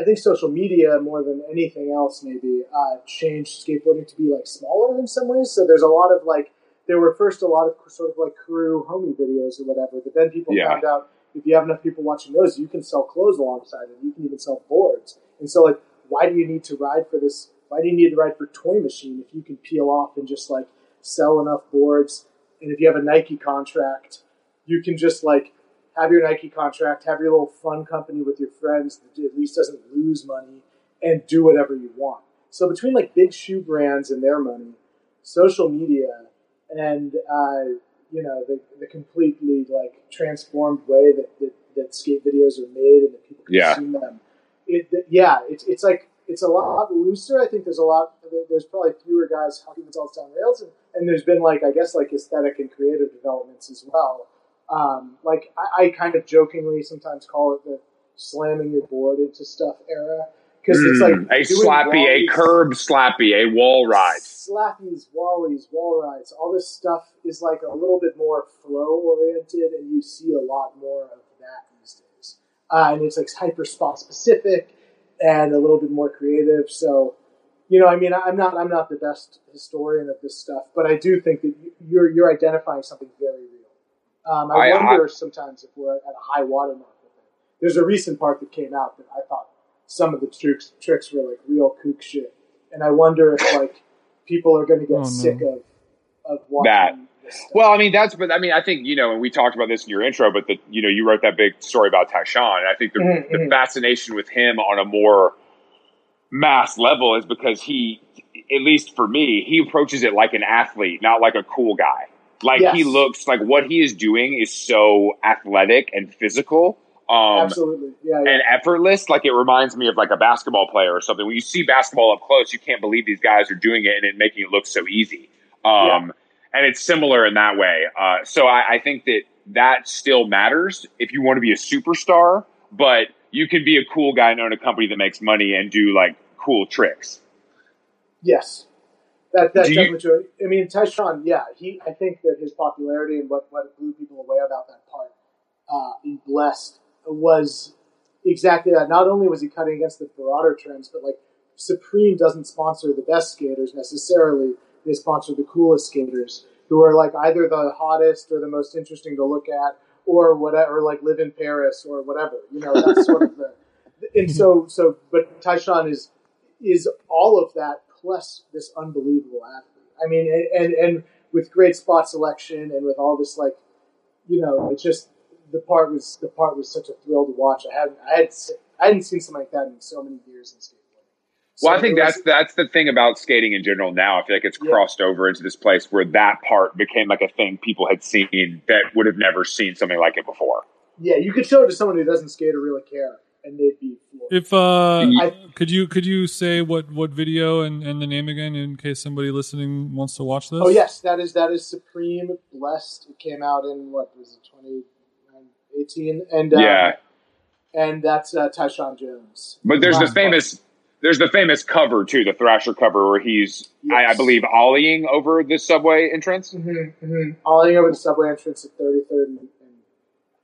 S4: I think social media more than anything else maybe uh, changed skateboarding to be like smaller in some ways. So there's a lot of like there were first a lot of sort of like crew homie videos or whatever, but then people
S3: Yeah.
S4: found out if you have enough people watching those, you can sell clothes alongside it. You can even sell boards. And so like, why do you need to ride for this? Why do you need to ride for Toy Machine if you can peel off and just like sell enough boards? And if you have a Nike contract, you can just like have your Nike contract, have your little fun company with your friends that at least doesn't lose money, and do whatever you want. So between like big shoe brands and their money, social media, and uh, you know the, the completely like transformed way that, that, that skate videos are made and that people
S3: Yeah.
S4: consume them, it, yeah, it's it's like it's a lot looser. I think there's a lot. There's probably fewer guys hucking themselves down rails, and, and there's been like I guess like aesthetic and creative developments as well. Um, like I, I kind of jokingly sometimes call it the slamming your board into stuff era because it's like
S3: Mm, a slappy, a curb slappy, a wall ride.
S4: slappies, wallies, wall rides. All this stuff is like a little bit more flow oriented, and you see a lot more of that these days. Uh, and it's like hyper spot specific and a little bit more creative. So, you know, I mean, I'm not I'm not the best historian of this stuff, but I do think that you're you're identifying something very. Um, I,
S3: I-
S4: wonder sometimes if we're at a high watermark with it. There's a recent part that came out that I thought some of the tricks tricks were like real kook shit, and I wonder if like people are going to get
S2: Oh, no.
S4: sick of of watching
S3: That. Well, I mean, that's, but I mean, I think, you know, and we talked about this in your intro, but the, you know, you wrote that big story about Tyshawn. And I think the,
S4: Mhm,
S3: the
S4: mhm.
S3: fascination with him on a more mass level is because he, at least for me, he approaches it like an athlete, not like a cool guy. Like he looks like what he is doing is so athletic and physical. Um,
S4: Absolutely, yeah, yeah.
S3: and effortless. Like it reminds me of like a basketball player or something. When you see basketball up close, you can't believe these guys are doing it and it making it look so easy. Um, And it's similar in that way. Uh, so I, I think that that still matters if you want to be a superstar, but you can be a cool guy and own a company that makes money and do like cool tricks.
S4: Yes, that that's
S3: Do you-
S4: definitely. I mean, Tyshawn, yeah, he. I think that his popularity and what what blew people away about that part uh, in Blessed was exactly that. Not only was he cutting against the broader trends, but like Supreme doesn't sponsor the best skaters necessarily. They sponsor the coolest skaters who are like either the hottest or the most interesting to look at or whatever, like live in Paris or whatever. You know, that's sort of the. And so, so, but Tyshawn is is all of that plus this unbelievable athlete. I mean, and and with great spot selection and with all this like, you know, it's just the part was the part was such a thrill to watch. I hadn't I had I hadn't seen something like that in so many years in skateboarding. So
S3: Well, I think
S4: was-
S3: that's that's the thing about skating in general now. I feel like it's
S4: Yeah.
S3: crossed over into this place where that part became like a thing people had seen that would have never seen something like it before.
S4: yeah. You could show it to someone who doesn't skate or really care, and they'd be floored.
S2: If uh,
S4: I-
S2: could you could you say what what video and, and the name again in case somebody listening wants to watch this?
S4: Oh yes, that is that is Supreme Blessed. It came out in what was it, 2018? And uh,
S3: yeah,
S4: and that's uh, Tyshawn Jones.
S3: but there's the
S4: Last
S3: famous there's the famous cover too, the Thrasher cover where he's I, I believe ollieing over the subway entrance,
S4: Mm-hmm, mm-hmm. Ollie over the subway entrance at 33rd and,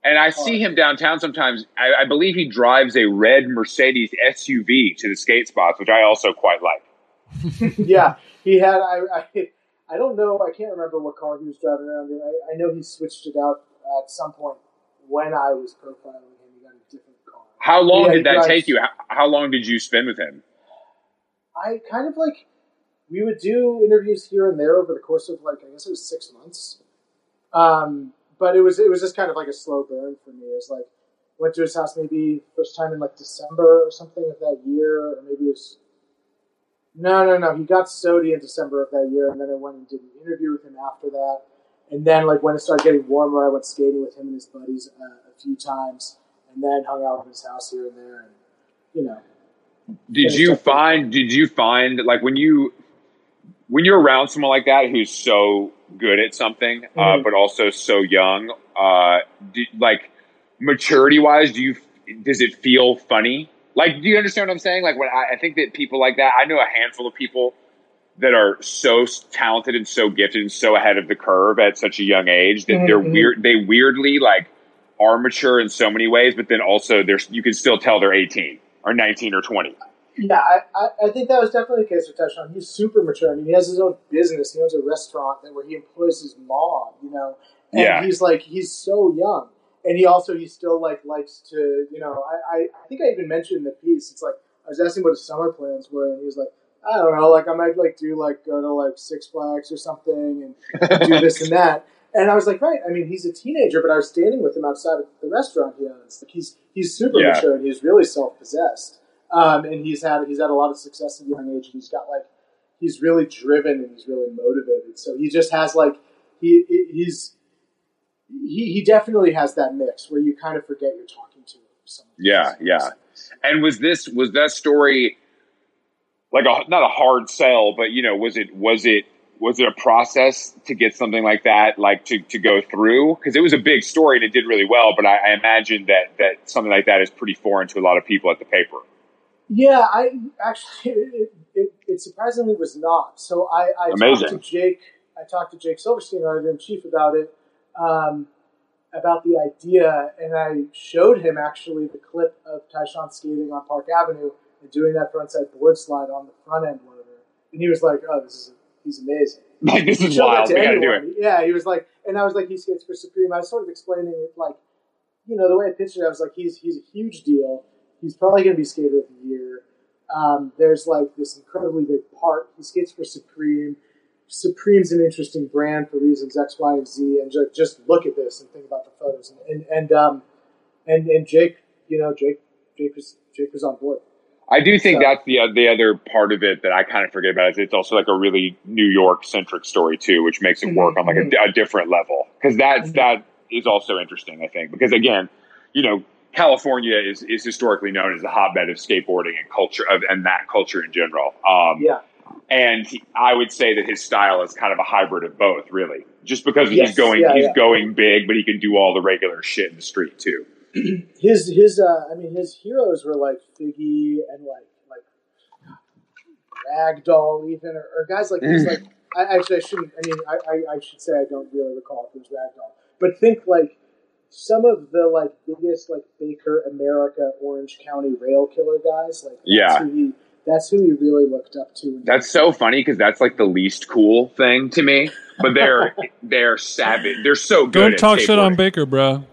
S4: and
S3: I see him downtown sometimes. I, I believe he drives a red Mercedes SUV to the skate spots, which I also quite like.
S4: yeah, he had. I, I I don't know. I can't remember what car he was driving around in. I, I know he switched it out at some point when I was profiling him. He got a different car.
S3: How long
S4: Yeah,
S3: did that
S4: drives-
S3: take you? How, how long did you spend with him?
S4: I kind of like we would do interviews here and there over the course of like I guess it was six months. Um, but it was it was just kind of like a slow burn for me. It was like went to his house maybe first time in like December or something of that year, or maybe it was no no no. He got SOTY in December of that year, and then I went and did an interview with him after that. And then like when it started getting warmer, I went skating with him and his buddies uh, a few times, and then hung out in his house here and there, and you know.
S3: Did you find? Did you find like when you when you're around someone like that who's so good at something, uh,
S4: Mhm.
S3: but also so young, uh, do, like maturity wise, do you does it feel funny? Like, do you understand what I'm saying? Like when I, I think that people like that, I know a handful of people that are so talented and so gifted and so ahead of the curve at such a young age that they're
S4: Mhm.
S3: weird. They weirdly like are mature in so many ways, but then also there's you can still tell they're 18 or 19 or 20.
S4: Yeah, I, I, I think that was definitely the case with Tyshawn. He's super mature. I mean, he has his own business. He owns a restaurant that where he employs his mom. You know, and
S3: Yeah.
S4: he's like he's so young, and he also he still like likes to. You know, I, I, I think I even mentioned in the piece. It's like I was asking what his summer plans were, and he was like, I don't know, like I might like do like go to like Six Flags or something and do this and that. And I was like, right. I mean, he's a teenager, but I was standing with him outside of the restaurant he owns. Like he's he's super
S3: Yeah.
S4: mature and he's really self possessed. Um, and he's had he's had a lot of success at a young age. He's got like he's really driven and he's really motivated. So he just has like he he's he, he definitely has that mix where you kind of forget you're talking to someone.
S3: Yeah, yeah. And was this was that story like a not a hard sell, but you know, was it was it was it a process to get something like that like to, to go through? Because it was a big story and it did really well, but I, I imagine that that something like that is pretty foreign to a lot of people at the paper.
S4: Yeah, I actually it, it, it surprisingly was not. So I, I
S3: Amazing.
S4: talked to Jake. I talked to Jake Silverstein, our editor in chief, about it, um, about the idea, and I showed him actually the clip of Tyshawn skating on Park Avenue and doing that frontside board slide on the front end loader, and he was like, "Oh, this is he's amazing."
S3: Like this is wild.
S4: to
S3: We gotta do it.
S4: Yeah, he was like, and I was like, he skates for Supreme. I was sort of explaining it like, you know, the way I pitched it, I was like, he's he's a huge deal. He's probably going to be skater of the year. Um, there's like this incredibly big part. He skates for Supreme. Supreme's an interesting brand for reasons X, Y, and Z. And just, just look at this and think about the photos. And and and, um, and and Jake, you know, Jake Jake was Jake was on board.
S3: I do think
S4: So-
S3: that's the the other part of it that I kind of forget about is it's also like a really New York centric story too, which makes it work on like a, a different level because that's
S4: Mhm.
S3: that is also interesting. I think because again, you know, California is is historically known as a hotbed of skateboarding and culture of and that culture in general. Um,
S4: Yeah,
S3: and he, I would say that his style is kind of a hybrid of both, really. Just because
S4: Yes,
S3: he's going
S4: yeah,
S3: he's
S4: yeah.
S3: going big, but he can do all the regular shit in the street too.
S4: his his uh, I mean his heroes were like Figgy and like like Ragdoll even or, or guys like these like I actually I shouldn't I mean I, I, I should say I don't really recall if it was Ragdoll but think like some of the like biggest like Baker America Orange County rail killer guys. Like that's
S3: Yeah.
S4: who he, that's who he really looked up to.
S3: That's so funny because that's like the least cool thing to me. But they're they're savage. They're so good.
S2: Don't
S3: at
S2: talk shit on. Baker, bro.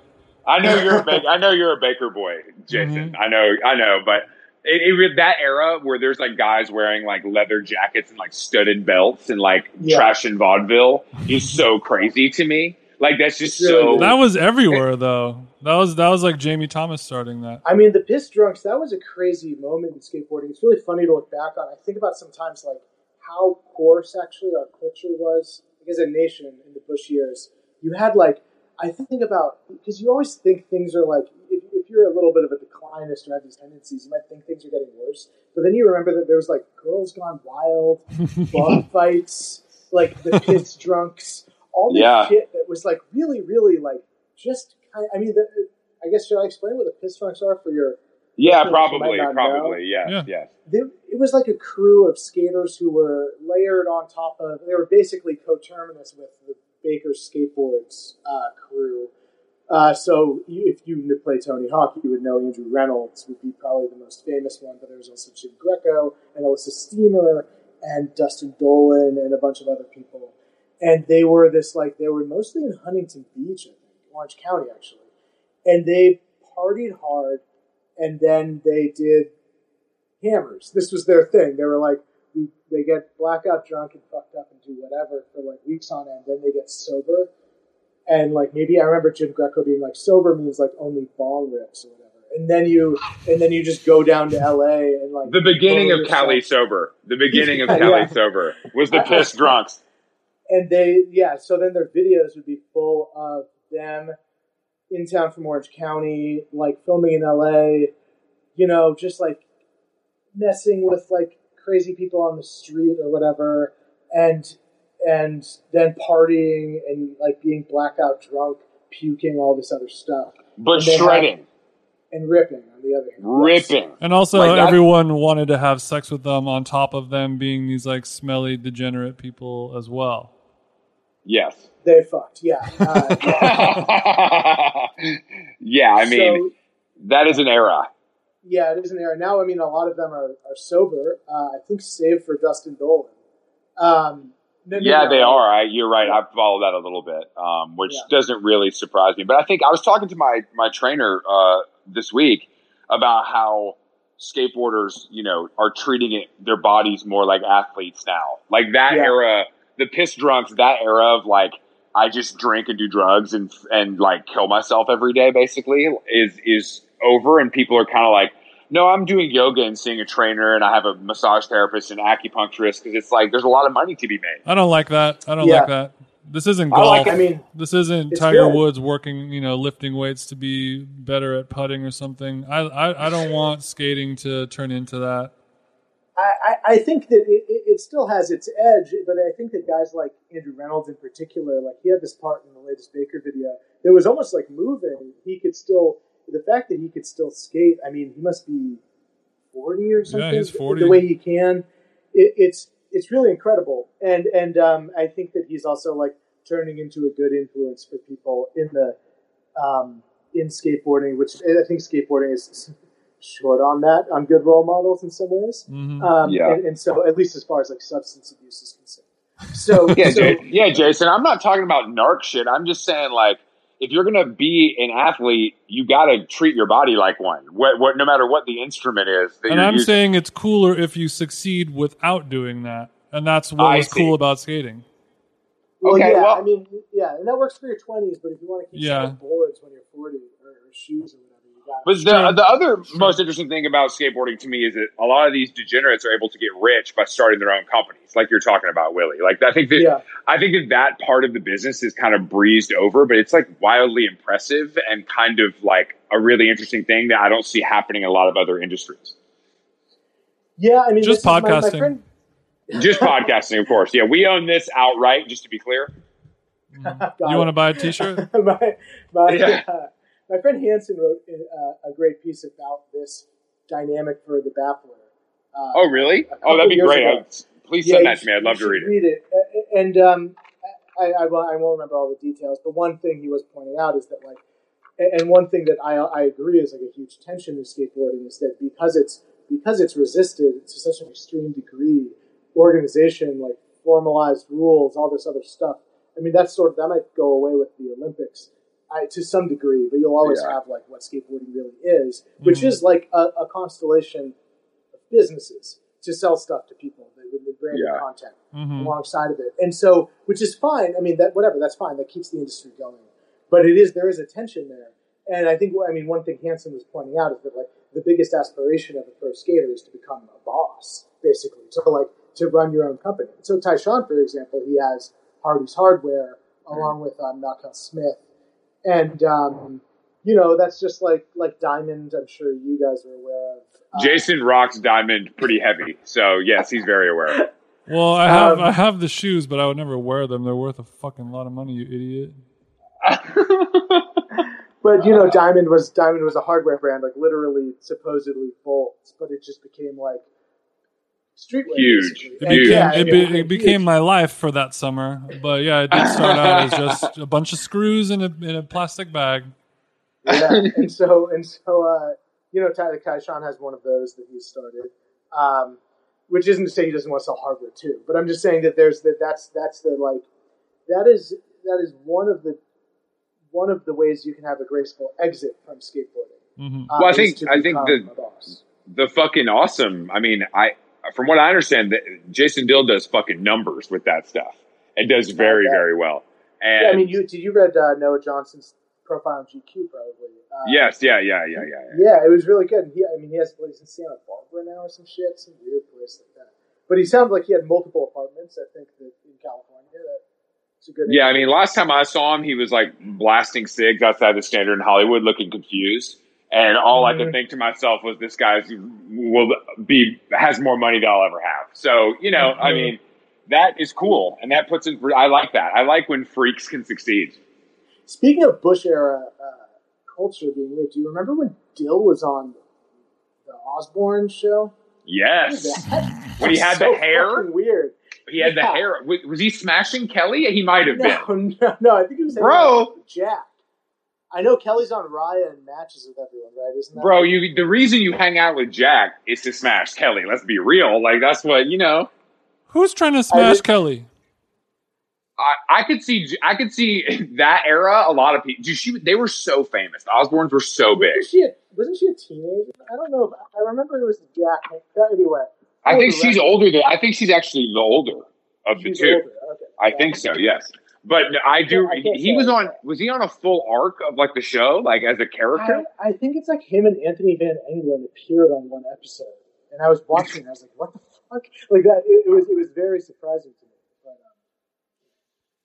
S3: I know you're a Baker, I know you're a Baker boy, Jason.
S2: Mm-hmm.
S3: I know, I know, but it, it, that era where there's like guys wearing like leather jackets and like studded belts and like
S4: Yeah.
S3: trash and vaudeville is so crazy to me. Like that's just so.
S2: That was everywhere though. That was that was like Jamie Thomas starting that.
S4: I mean, the piss drunks. That was a crazy moment in skateboarding. It's really funny to look back on. I think about sometimes like how coarse actually our culture was. Like as a nation in the Bush years, you had like I think about because you always think things are like if, if you're a little bit of a declinist or have these tendencies, you might think things are getting worse. But then you remember that there was like girls gone wild, bum fights, like the piss drunks, all this
S3: Yeah.
S4: shit that was like really, really like just. kind of, I mean, the, I guess should I explain what the piss drunks are for your?
S3: yeah,
S4: listeners who
S3: probably,
S4: might not
S3: probably, yes,
S2: Yeah.
S3: yes.
S4: They, it was like a crew of skaters who were layered on top of. They were basically coterminous with the Baker Skateboards uh, crew. Uh, so you, if you knew- play Tony Hawk, you would know Andrew Reynolds would be probably the most famous one, but there was also Jim Greco and Elissa Steamer and Dustin Dollin and a bunch of other people. And they were this like they were mostly in Huntington Beach, I think, Orange County actually. And they partied hard, and then they did hammers. This was their thing. They were like, we, they get blackout drunk and fucked up and do whatever for like weeks on end. Then they get sober, and like maybe I remember Jim Greco being like, sober means like only bong rips or whatever. And then you and then you just go down to L.A. and like
S3: The beginning of Cali sober. The beginning of
S4: Yeah,
S3: Cali
S4: yeah.
S3: sober was the piss drunks.
S4: And they yeah so then their videos would be full of them in town from orange county like filming in la you know just like messing with like crazy people on the street or whatever and and then partying and like being blackout drunk puking all this other stuff
S3: But
S4: And have-
S3: shredding,
S4: and ripping on the other hand
S3: ripping.
S2: And also
S3: Like that-
S2: everyone wanted to have sex with them on top of them being these like smelly degenerate people as well.
S3: Yes.
S4: they fucked yeah uh,
S3: yeah, I mean,
S4: so,
S3: that is an era.
S4: Yeah, it is an era. Now, I mean, a lot of them are, are sober. Uh, I think save for Dustin Dollin. Um, no, no,
S3: Yeah,
S4: no.
S3: they are. I, you're right. I follow that a little bit, um, which
S4: Yeah.
S3: doesn't really surprise me. But I think I was talking to my my trainer uh, this week about how skateboarders, you know, are treating it their bodies more like athletes now. Like that
S4: Yeah.
S3: era, the piss drunks, that era of like I just drink and do drugs and and like kill myself every day, basically, is is over, and people are kind of like. No, I'm doing yoga and seeing a trainer, and I have a massage therapist and acupuncturist because it's like there's a lot of money to be made.
S2: I don't like that. I don't
S4: Yeah.
S2: like that. This isn't
S3: I
S2: golf.
S3: like
S4: I mean,
S2: this isn't Tiger
S4: good.
S2: Woods working, you know, lifting weights to be better at putting or something. I I, I don't want skating to turn into that.
S4: I, I, I think that it, it, it still has its edge, but I think that guys like Andrew Reynolds in particular, like he had this part in the latest Baker video that was almost like moving. He could still, the fact that he could still skate, I mean, he must be 40 or something.
S2: Yeah, he's 40.
S4: The way he can, it, it's it's really incredible. And and um, I think that he's also like turning into a good influence for people in the um, in skateboarding, which I think skateboarding is short on that, on good role models in some ways.
S2: hmm
S4: Um,
S3: Yeah.
S4: and, and so, at least as far as like substance abuse is concerned. So,
S3: Yeah,
S4: so
S3: J- yeah, Jason. I'm not talking about narc shit. I'm just saying, like, if you're gonna be an athlete, you got to treat your body like one. What, what, no matter what the instrument is. That
S2: And
S3: you're
S2: I'm
S3: using.
S2: saying it's cooler if you succeed without doing that. And that's what
S3: I
S2: was
S3: see.
S2: cool about skating.
S4: well,
S3: Okay,
S4: yeah,
S3: well-
S4: I mean, yeah, and that works for your twenties. But if you want to keep
S2: Yeah.
S4: boards when you're forty or, or shoes or whatever, you got.
S3: But
S2: Sure.
S3: the, the other most interesting thing about skateboarding to me is that a lot of these degenerates are able to get rich by starting their own companies, like you're talking about, Willie. Like I think that
S4: Yeah,
S3: I think that that part of the business is kind of breezed over, but it's like wildly impressive and kind of like a really interesting thing that I don't see happening in a lot of other industries.
S4: yeah. I mean,
S2: Just
S4: this is my- my
S2: podcasting.
S4: friend-
S3: Just podcasting, of course. Yeah, we own this outright, just to be clear.
S4: Got
S2: You want to buy a T-shirt?
S4: my my,
S3: Yeah.
S4: uh, my friend Hanson wrote uh, a great piece about this dynamic for the Baffler. Uh,
S3: Oh, really? Oh, that'd be great.
S4: ago.
S3: Please send
S4: you
S3: that to me. I'd love to read it.
S4: Read it, and um, I, I, won't- I won't remember all the details, but one thing he was pointing out is that like and, and one thing that I I agree is like a huge tension in skateboarding is that because it's because it's resisted to such an extreme degree, organization like formalized rules, all this other stuff. I mean, that's sort of that might go away with the Olympics. I, to some degree, but you'll always
S3: Yeah.
S4: have like what skateboarding really is, which
S2: Mhm.
S4: is like a, a constellation of businesses to sell stuff to people with, with branded
S3: Yeah.
S4: content
S2: Mhm.
S4: alongside of it. And so, which is fine. I mean, that whatever, that's fine. That keeps the industry going. But it is there is a tension there. And I think, I mean, one thing Hanson was pointing out is that like the biggest aspiration of a pro skater is to become a boss, basically, to like to run your own company. So Tyshawn, for example, he has Hardies Hardware along with um, Knockout Smith, and um, you know that's just like like Diamond. I'm sure you guys are aware of. Uh,
S3: Jason rocks diamond pretty heavy, so yes, he's very aware.
S2: Well, I have
S4: Um,
S2: I have the shoes, but I would never wear them. They're worth a fucking lot of money, you idiot.
S4: But you know, Diamond was Diamond was a hardware brand, like literally supposedly bolts, but it just became like streetwear.
S3: Huge.
S4: basically.
S2: It
S4: And
S2: became,
S4: yeah,
S2: it,
S4: it
S2: be, it became
S4: huge.
S2: my life for that summer. But yeah, it did start out as just a bunch of screws in a in a plastic bag.
S4: yeah. And so and so, uh, you know, Tyler Kaishan has one of those that he started, um, which isn't to say he doesn't want to sell hardware too, but I'm just saying that there's that that's that's the like that is that is one of the one of the ways you can have a graceful exit from skateboarding.
S2: hmm
S4: uh,
S3: Well, I think- I think the- the fucking awesome. I mean, I from what I understand, Jason Dill does fucking numbers with that stuff. and does very very well. And
S4: Yeah, I mean, you did you read uh, Noah Johnson's profile on GQ probably? Uh,
S3: yes, yeah, yeah, yeah, yeah. yeah.
S4: yeah, it was really good. He, I mean, he has a place in Santa Barbara now or some shit, some weird place like that. But he sounds like he had multiple apartments. I think that in California, that a good.
S3: Yeah, I mean, last time I saw him, he was like blasting cigs outside the standard in Hollywood, looking confused. And all I
S4: Mhm.
S3: could think to myself was, "This guy's will be has more money than I'll ever have." So you know, I
S4: Mhm.
S3: mean, that is cool, and that puts it. I like that. I like when freaks can succeed.
S4: Speaking of Bush era uh, culture being weird, do you remember when Dill was on the Osbourne show?
S3: Yes, When he had
S4: so
S3: the hair?
S4: weird.
S3: he had the hair. Was he smashing Kelly? He might have been.
S4: No, no, no. I think it was
S3: Bro.
S4: Jack. I know Kelly's on Raya and matches with everyone, right? Isn't that
S3: Bro, you the reason you hang out with Jack is to smash Kelly. Let's be real. Like that's what you know.
S2: Who's trying to smash
S4: did-
S2: Kelly?
S3: I, I could see I could see that era. A lot of people. Dude, she they were so famous. The Osbournes were so big.
S4: Wasn't she a, wasn't she a teenager? I don't know. If, I remember it was Jack. Anyway,
S3: I think she's
S4: right.
S3: older than. I think she's actually the older of the two.
S4: older. Okay.
S3: I think so. Yes. But I do.
S4: I
S3: He was on. Was he on a full arc of like the show, like as a character?
S4: I, I think it's like him and Anthony Van Engelen appeared on one episode, and I was watching. and I was like, "What the fuck?" Like that. It, it was. It was very surprising to me. But, um,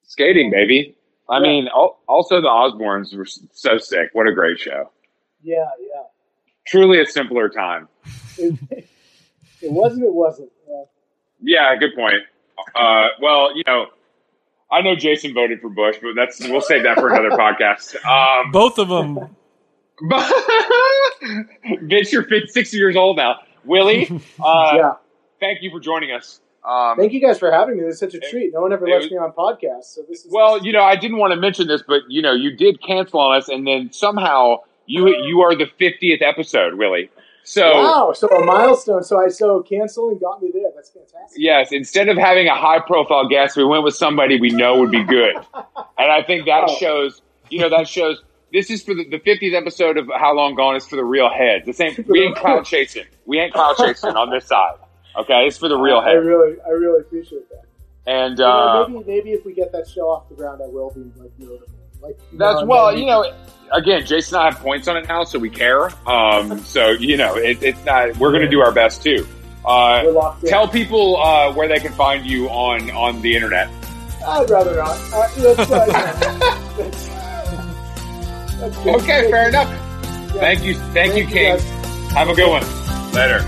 S3: Skating, baby. I
S4: Yeah.
S3: mean, also the Osbournes were so sick. What a great show.
S4: yeah, yeah.
S3: Truly a simpler time.
S4: It, it wasn't. It wasn't. Yeah.
S3: Yeah, good point. Uh, well, you know, I know Jason voted for Bush, but that's we'll save that for another podcast. Um,
S2: Both of them.
S3: but, Vince, you're 50, 60 years old now. Willie, uh,
S4: yeah.
S3: thank you for joining us. Um,
S4: Thank you guys for having me. This is such a treat. No one ever lets
S3: was-
S4: me on podcasts, so this is
S3: well, you know, I didn't want to mention this, but you know, you did cancel on us, and then somehow you you are the 50th episode, Willie. So.
S4: wow. So a milestone. So I so canceling got me there. That's fantastic.
S3: Yes, instead of having a high profile guest, we went with somebody we know would be good. And I think that shows, you know, that shows this is for the, the 50th episode of How Long Gone is for the real heads. The same, we ain't cloud chasing. We ain't cloud chasing on this side. Okay, it's for the real heads.
S4: I really, I really appreciate that.
S3: And,
S4: You know,
S3: uh,
S4: maybe, maybe if we get that show off the ground, I will be like notable. Like
S3: that's, well, you know, again, Jason and I have points on it now, so we care. Um, so, you know, it, it's not, we're going to do our best too. Uh,
S4: we're locked in.
S3: tell people, uh, where they can find you on, on the internet.
S4: I'd rather not. Uh, that's, that's good.
S3: Okay, fair enough.
S4: Yeah.
S3: Thank you. Thank, you, King. Have a good one. Later.